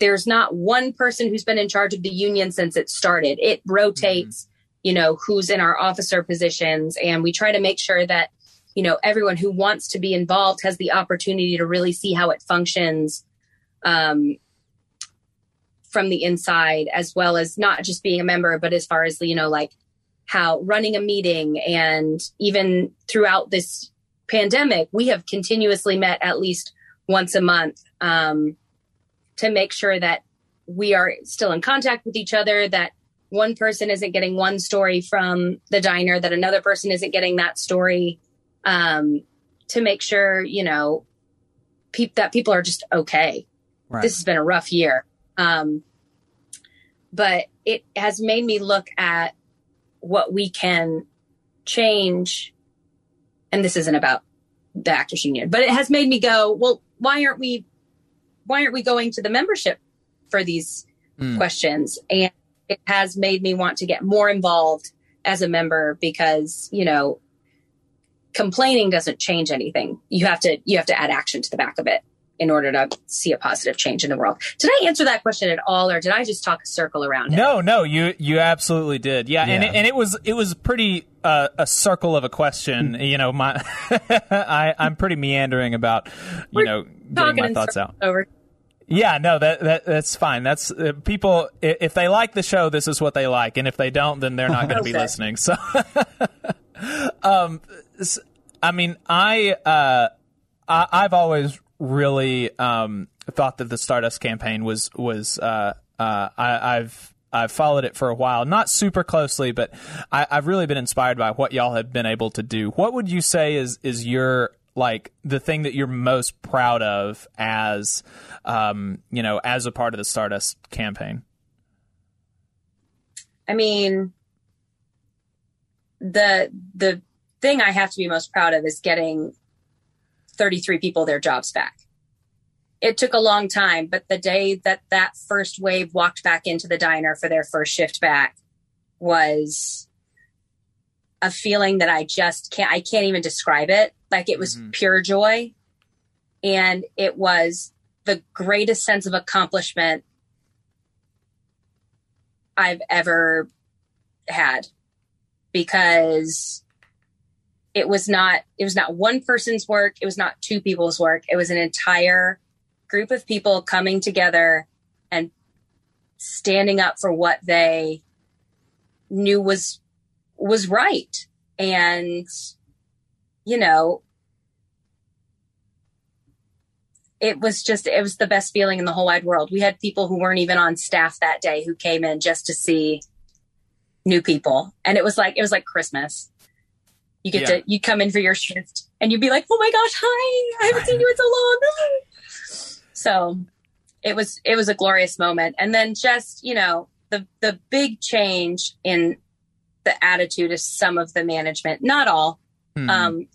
S4: there's not one person who's been in charge of the union since it started. It rotates, mm-hmm. you know, who's in our officer positions. And we try to make sure that, you know, everyone who wants to be involved has the opportunity to really see how it functions. Um, from the inside as well as not just being a member but as far as you know like how running a meeting and even throughout this pandemic we have continuously met at least once a month um, to make sure that we are still in contact with each other that one person isn't getting one story from the diner that another person isn't getting that story um, to make sure you know pe- that people are just okay right. this has been a rough year um, but it has made me look at what we can change. And this isn't about the actors union, but it has made me go, well, why aren't we, why aren't we going to the membership for these mm. questions? And it has made me want to get more involved as a member because, you know, complaining doesn't change anything. You have to, you have to add action to the back of it in order to see a positive change in the world. Did I answer that question at all, or did I just talk a circle around it?
S3: No, no, you you absolutely did. Yeah, yeah. and it, and it was it was pretty a circle of a question. you know, my I I'm pretty meandering about you
S4: We're
S3: know getting my thoughts out.
S4: Over.
S3: Yeah, no, that, that that's fine. That's uh, people. If they like the show, this is what they like, and if they don't, then they're not going to okay. be listening. So, um, I mean, I uh, I, I've always really um, thought that the Stardust campaign was was uh, uh, I, have I've followed it for a while, not super closely, but I, have really been inspired by what y'all have been able to do. What would you say is is your like the thing that you're most proud of as um, you know as a part of the Stardust campaign?
S4: I mean, the the thing I have to be most proud of is getting 33 people their jobs back. It took a long time, but the day that that first wave walked back into the diner for their first shift back was a feeling that I just can't, I can't even describe it. Like it was mm-hmm. pure joy. And it was the greatest sense of accomplishment I've ever had because it was not it was not one person's work it was not two people's work it was an entire group of people coming together and standing up for what they knew was was right and you know it was just it was the best feeling in the whole wide world we had people who weren't even on staff that day who came in just to see new people and it was like it was like christmas you get yeah. to you come in for your shift and you'd be like, "Oh my gosh, hi! I haven't seen you in so long." So it was it was a glorious moment, and then just you know the the big change in the attitude of some of the management, not all, hmm. um,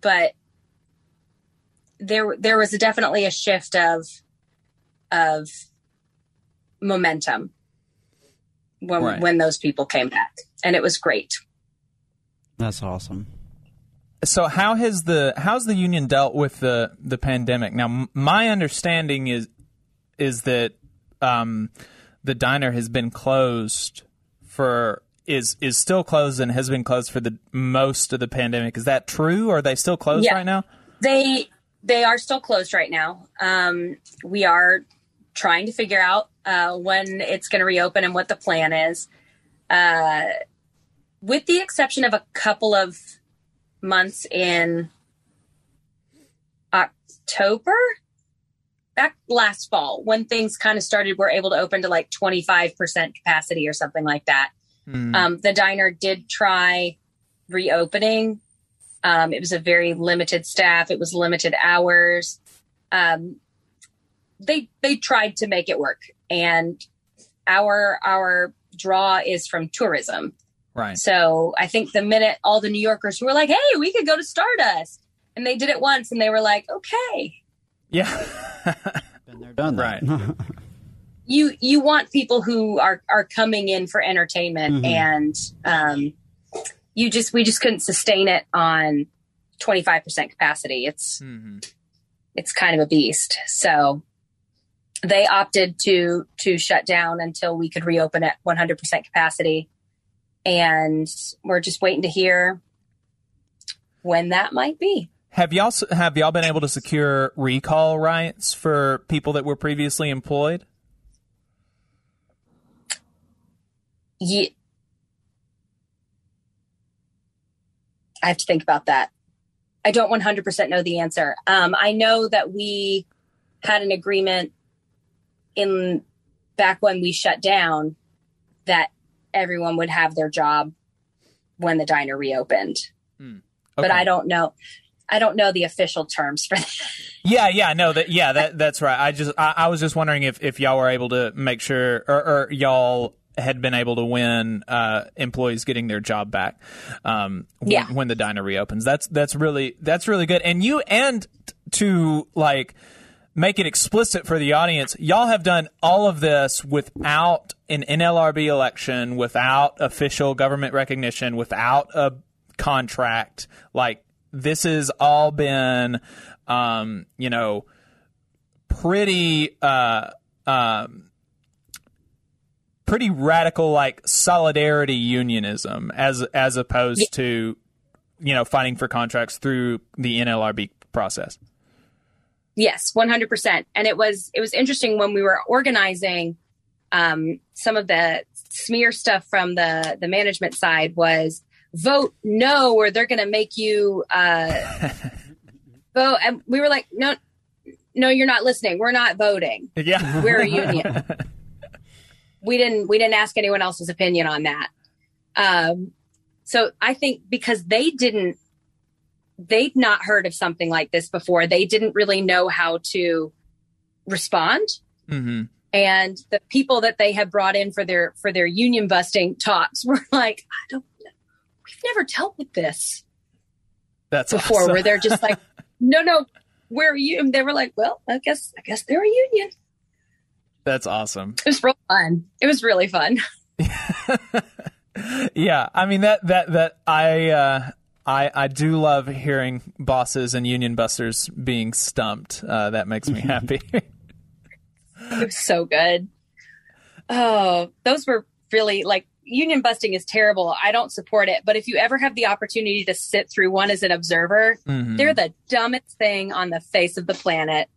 S4: but there there was definitely a shift of of momentum when right. when those people came back, and it was great.
S5: That's awesome.
S3: So how has the how's the union dealt with the the pandemic? Now, my understanding is is that um, the diner has been closed for is is still closed and has been closed for the most of the pandemic. Is that true? Are they still closed yeah. right now?
S4: They they are still closed right now. Um, we are trying to figure out uh, when it's going to reopen and what the plan is. Uh, with the exception of a couple of months in October, back last fall, when things kind of started, we're able to open to like 25% capacity or something like that. Mm. Um, the diner did try reopening. Um, it was a very limited staff. It was limited hours. Um, they they tried to make it work, and our our draw is from tourism.
S3: Right.
S4: So I think the minute all the New Yorkers were like, "Hey, we could go to Stardust," and they did it once, and they were like, "Okay."
S3: Yeah.
S5: Been there, done that.
S3: Right.
S4: you you want people who are are coming in for entertainment
S5: Mhm.
S4: and um you just we just couldn't sustain it on 25% capacity it's
S3: hmm
S4: it's kind of a beast so they opted to to shut down until we could reopen at 100% capacity and we're just waiting to hear when that might be
S3: Have y'all have y'all been able to secure recall rights for people that were previously employed?
S4: Ye- I have to think about that. I don't 100% know the answer. Um, I know that we had an agreement in back when we shut down that everyone would have their job when the diner reopened. But
S3: Okay.
S4: I don't know. I don't know the official terms for that.
S3: Yeah, yeah, no, that yeah, that that's right. I just I, I was just wondering if if y'all were able to make sure or, or y'all had been able to win uh, employees getting their job back um, when,
S4: Yeah.
S3: when the diner reopens. That's that's really that's really good. And you and t- to like make it explicit for the audience, y'all have done all of this without an NLRB election, without official government recognition, without a contract. Like this has all been, um, you know, pretty, uh, um, pretty radical, like solidarity unionism, as as opposed to, you know, fighting for contracts through the NLRB process.
S4: Yes, 100%. And it was it was interesting when we were organizing um, some of the smear stuff from the the management side was vote no or they're going to make you uh, vote and we were like no no you're not listening. We're not voting.
S3: Yeah,
S4: We're a union. we didn't we didn't ask anyone else's opinion on that. Um, so I think because they didn't they'd not heard of something like this before, they didn't really know how to respond.
S3: hmm
S4: And the people that they had brought in for their for their union busting talks were like, I don't know. We've never dealt with this
S3: That's
S4: before
S3: awesome.
S4: where they're just like, No, no, where are you? And they were like, Well, I guess I guess they're a union.
S3: That's awesome.
S4: It was real fun. It was really fun.
S3: Yeah, I mean that that that I uh, I I do love hearing bosses and union busters being stumped. Uh, that makes me happy.
S4: It was so good. Oh, those were really like union busting is terrible. I don't support it. But if you ever have the opportunity to sit through one as an observer,
S3: Mhm.
S4: they're the dumbest thing on the face of the planet.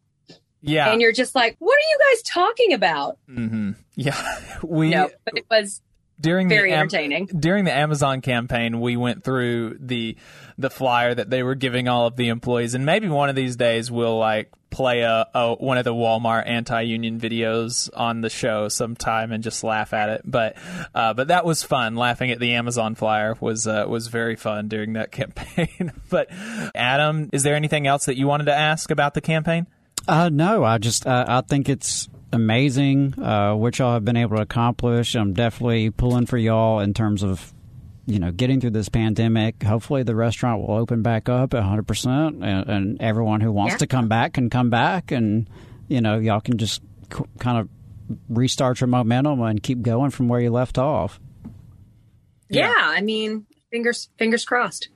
S3: Yeah,
S4: And you're just like, what are you guys talking about?
S3: hmm yeah. We
S4: No, but it was
S3: during
S4: very
S3: the Am-
S4: entertaining.
S3: during the Amazon campaign, we went through the the flyer that they were giving all of the employees, and maybe one of these days we'll like play a, a one of the Walmart anti-union videos on the show sometime and just laugh at it. But uh, but that was fun. Laughing at the Amazon flyer was uh, was very fun during that campaign. but Adam, is there anything else that you wanted to ask about the campaign?
S5: Uh, no, I just uh, I think it's amazing uh, what y'all have been able to accomplish. I'm definitely pulling for y'all in terms of you know getting through this pandemic. Hopefully, the restaurant will open back up 100, percent and, everyone who wants
S4: Yeah.
S5: to come back can come back, and you know y'all can just c- kind of restart your momentum and keep going from where you left off.
S4: yeah, I mean, fingers fingers crossed.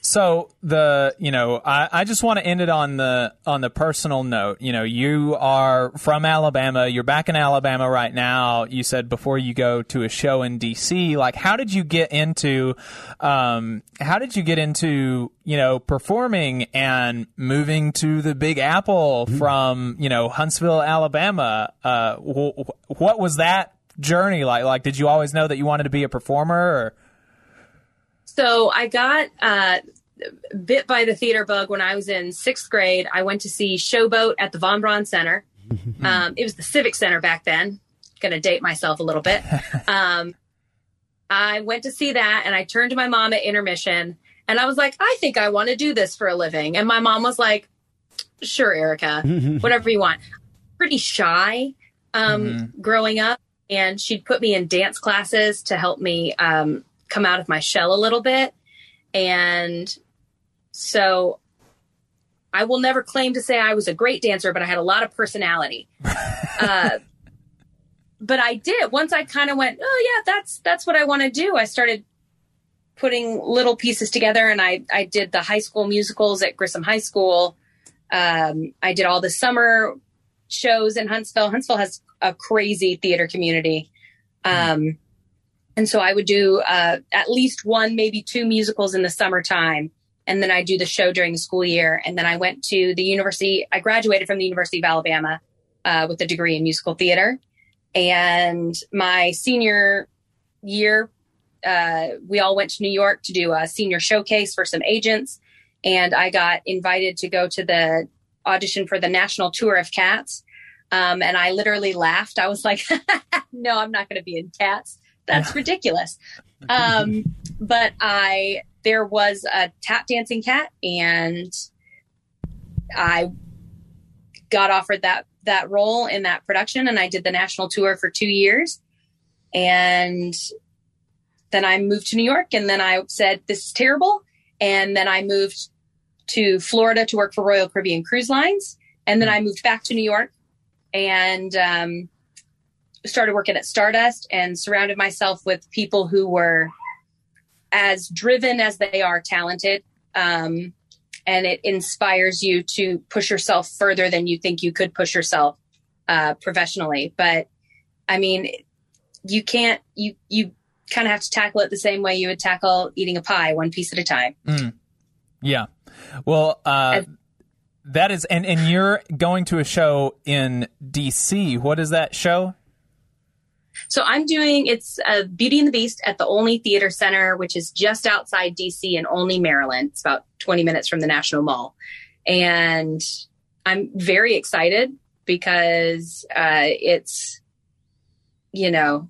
S3: So the you know I, I just want to end it on the on the personal note. You know you are from Alabama. You're back in Alabama right now. You said before you go to a show in D.C. Like how did you get into um, how did you get into you know performing and moving to the Big Apple from you know Huntsville, Alabama? Uh, wh- what was that journey like? Like did you always know that you wanted to be a performer? Or?
S4: So I got uh, bit by the theater bug when I was in sixth grade. I went to see Showboat at the Von Braun Center. Um, it was the Civic Center back then. Going to date myself a little bit. Um, I went to see that and I turned to my mom at intermission and I was like, I think I want to do this for a living. And my mom was like, Sure, Erica, whatever you want. Pretty shy um, growing up. And she'd put me in dance classes to help me um, come out of my shell a little bit. And so I will never claim to say I was a great dancer, but I had a lot of personality. uh, but I did once I kind of went, oh yeah, that's that's what I want to do. I started putting little pieces together, and I I did the high school musicals at Grissom High School. Um, I did all the summer shows in Huntsville. Huntsville has a crazy theater community. Um, and so I would do uh, at least one, maybe two musicals in the summertime. And then I do the show during the school year. And then I went to the university. I graduated from the University of Alabama uh, with a degree in musical theater. And my senior year, uh, we all went to New York to do a senior showcase for some agents. And I got invited to go to the audition for the national tour of Cats. Um, and I literally laughed. I was like, no, I'm not going to be in Cats. That's ridiculous. Um, but I, there was a tap dancing cat and I got offered that, that role in that production. And I did the national tour for two years. And then I moved to New York and then I said, this is terrible. And then I moved to Florida to work for Royal Caribbean Cruise Lines. And then I moved back to New York and um, started working at Stardust and surrounded myself with people who were as driven as they are talented. Um, and it inspires you to push yourself further than you think you could push yourself uh, professionally. But I mean, you can't, you, you kind of have to tackle it the same way you would tackle eating a pie, one piece at a time.
S3: Mm. Yeah. Well, uh, that is, and, and you're going to a show in DC. What is that show?
S4: So I'm doing it's uh, Beauty and the Beast at the Olney Theater Center, which is just outside DC in Olney, Maryland. It's about 20 minutes from the National Mall, and I'm very excited because uh, it's you know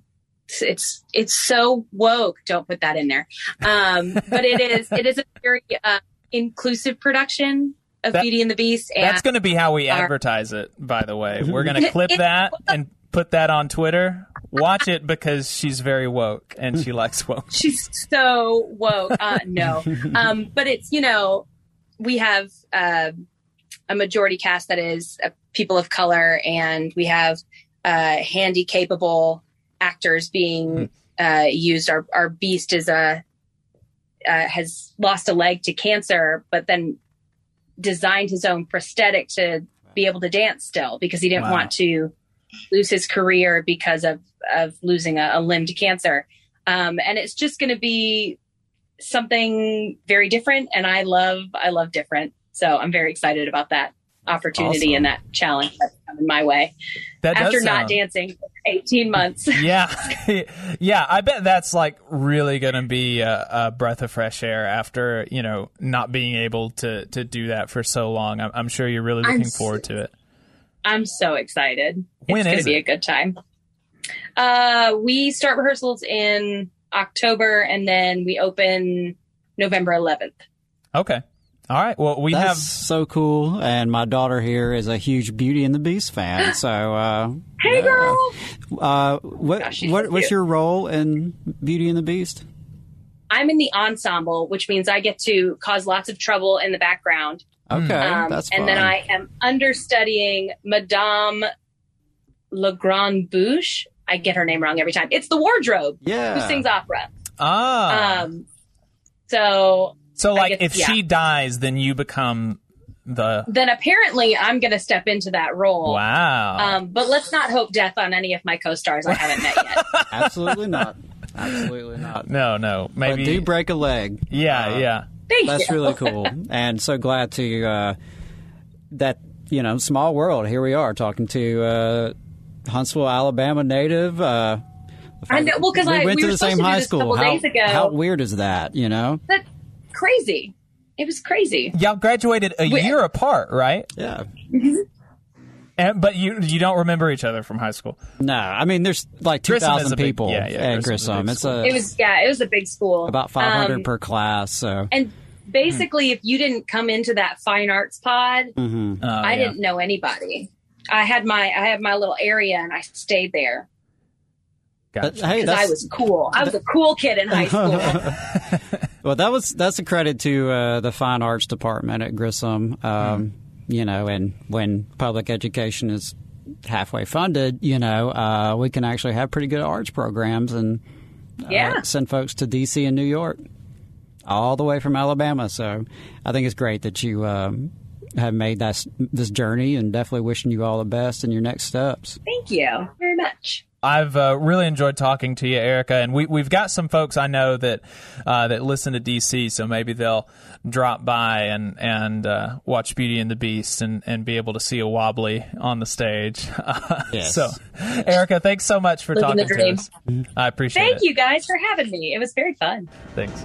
S4: it's it's so woke. Don't put that in there, um, but it is it is a very uh, inclusive production of that, Beauty and the Beast.
S3: And that's going to be how we our, advertise it. By the way, we're going to clip that and put that on Twitter. Watch it because she's very woke and she likes woke.
S4: She's so woke. Uh, no, um, but it's you know we have uh, a majority cast that is uh, people of color, and we have uh, handy capable actors being uh, used. Our our beast is a uh, has lost a leg to cancer, but then designed his own prosthetic to be able to dance still because he didn't wow. want to lose his career because of of losing a, a limb to cancer. Um, and it's just going to be something very different. And I love I love different, so I'm very excited about that opportunity awesome. and that challenge coming my way. That after not dancing for 18 months.
S3: yeah. yeah. I bet that's like really going to be a, a, breath of fresh air after, you know, not being able to, to do that for so long. I'm, I'm sure you're really looking I'm forward so, to it.
S4: I'm so excited. When it's going to be a good time. Uh, we start rehearsals in October and then we open November 11th.
S3: Okay. All right. Well, we
S5: That's
S3: have
S5: so cool, and my daughter here is a huge Beauty and the Beast fan. So, uh,
S4: hey, girl.
S5: Uh, what, Gosh, what what's your role in Beauty and the Beast?
S4: I'm in the ensemble, which means I get to cause lots of trouble in the background.
S5: Okay, um, that's
S4: fun. And then I am understudying Madame Le Grand Bouche. I get her name wrong every time. It's the wardrobe.
S5: Yeah.
S4: Who sings opera.
S3: Ah.
S4: Um, so
S3: so, like, guess, if yeah. she dies, then you become the.
S4: Then apparently, I'm going to step into that role.
S3: Wow.
S4: Um, but let's not hope death on any of my co-stars I haven't met yet.
S5: Absolutely not. Absolutely not.
S3: No, no. Maybe
S5: but do break a leg.
S3: Yeah, uh, yeah.
S4: Thank
S5: that's
S4: you.
S5: really cool, and so glad to uh, that you know small world. Here we are talking to uh, Huntsville, Alabama native. Uh,
S4: I know. Well, because
S5: we
S4: I
S5: went
S4: we
S5: to the same high school.
S4: How,
S5: how, weird is that? You know.
S4: That, crazy. It was crazy.
S3: Y'all graduated a we, year apart, right?
S5: Yeah.
S4: Mm-hmm.
S3: And, but you you don't remember each other from high school?
S5: No, I mean there's like two thousand people big, yeah, yeah, at Grissom.
S4: Grissom. It's a it was yeah, it was a big school.
S5: About five hundred um, per class. So
S4: and basically, if you didn't come into that fine arts pod,
S5: mm-hmm.
S3: oh,
S4: I
S3: yeah.
S4: didn't know anybody. I had my I had my little area and I stayed there.
S3: Gotcha.
S5: Hey,
S4: I was cool. I was a cool kid in high school.
S5: well, that was that's a credit to uh, the fine arts department at Grissom. Um, mm. You know, and when public education is halfway funded, you know, uh, we can actually have pretty good arts programs and uh,
S4: Yeah.
S5: send folks to D.C. and New York, all the way from Alabama. So I think it's great that you um, have made that this journey, and definitely wishing you all the best in your next steps.
S4: Thank you very much.
S3: I've uh, really enjoyed talking to you, Erica, and we we've got some folks I know that uh, that listen to DC, so maybe they'll drop by and and uh, watch Beauty and the Beast and, and be able to see a wobbly on the stage.
S5: Yes.
S3: so, Erica, thanks so much for
S4: Living
S3: talking to
S4: dream.
S3: us. I appreciate
S4: Thank
S3: it.
S4: Thank you guys for having me. It was very fun.
S3: Thanks.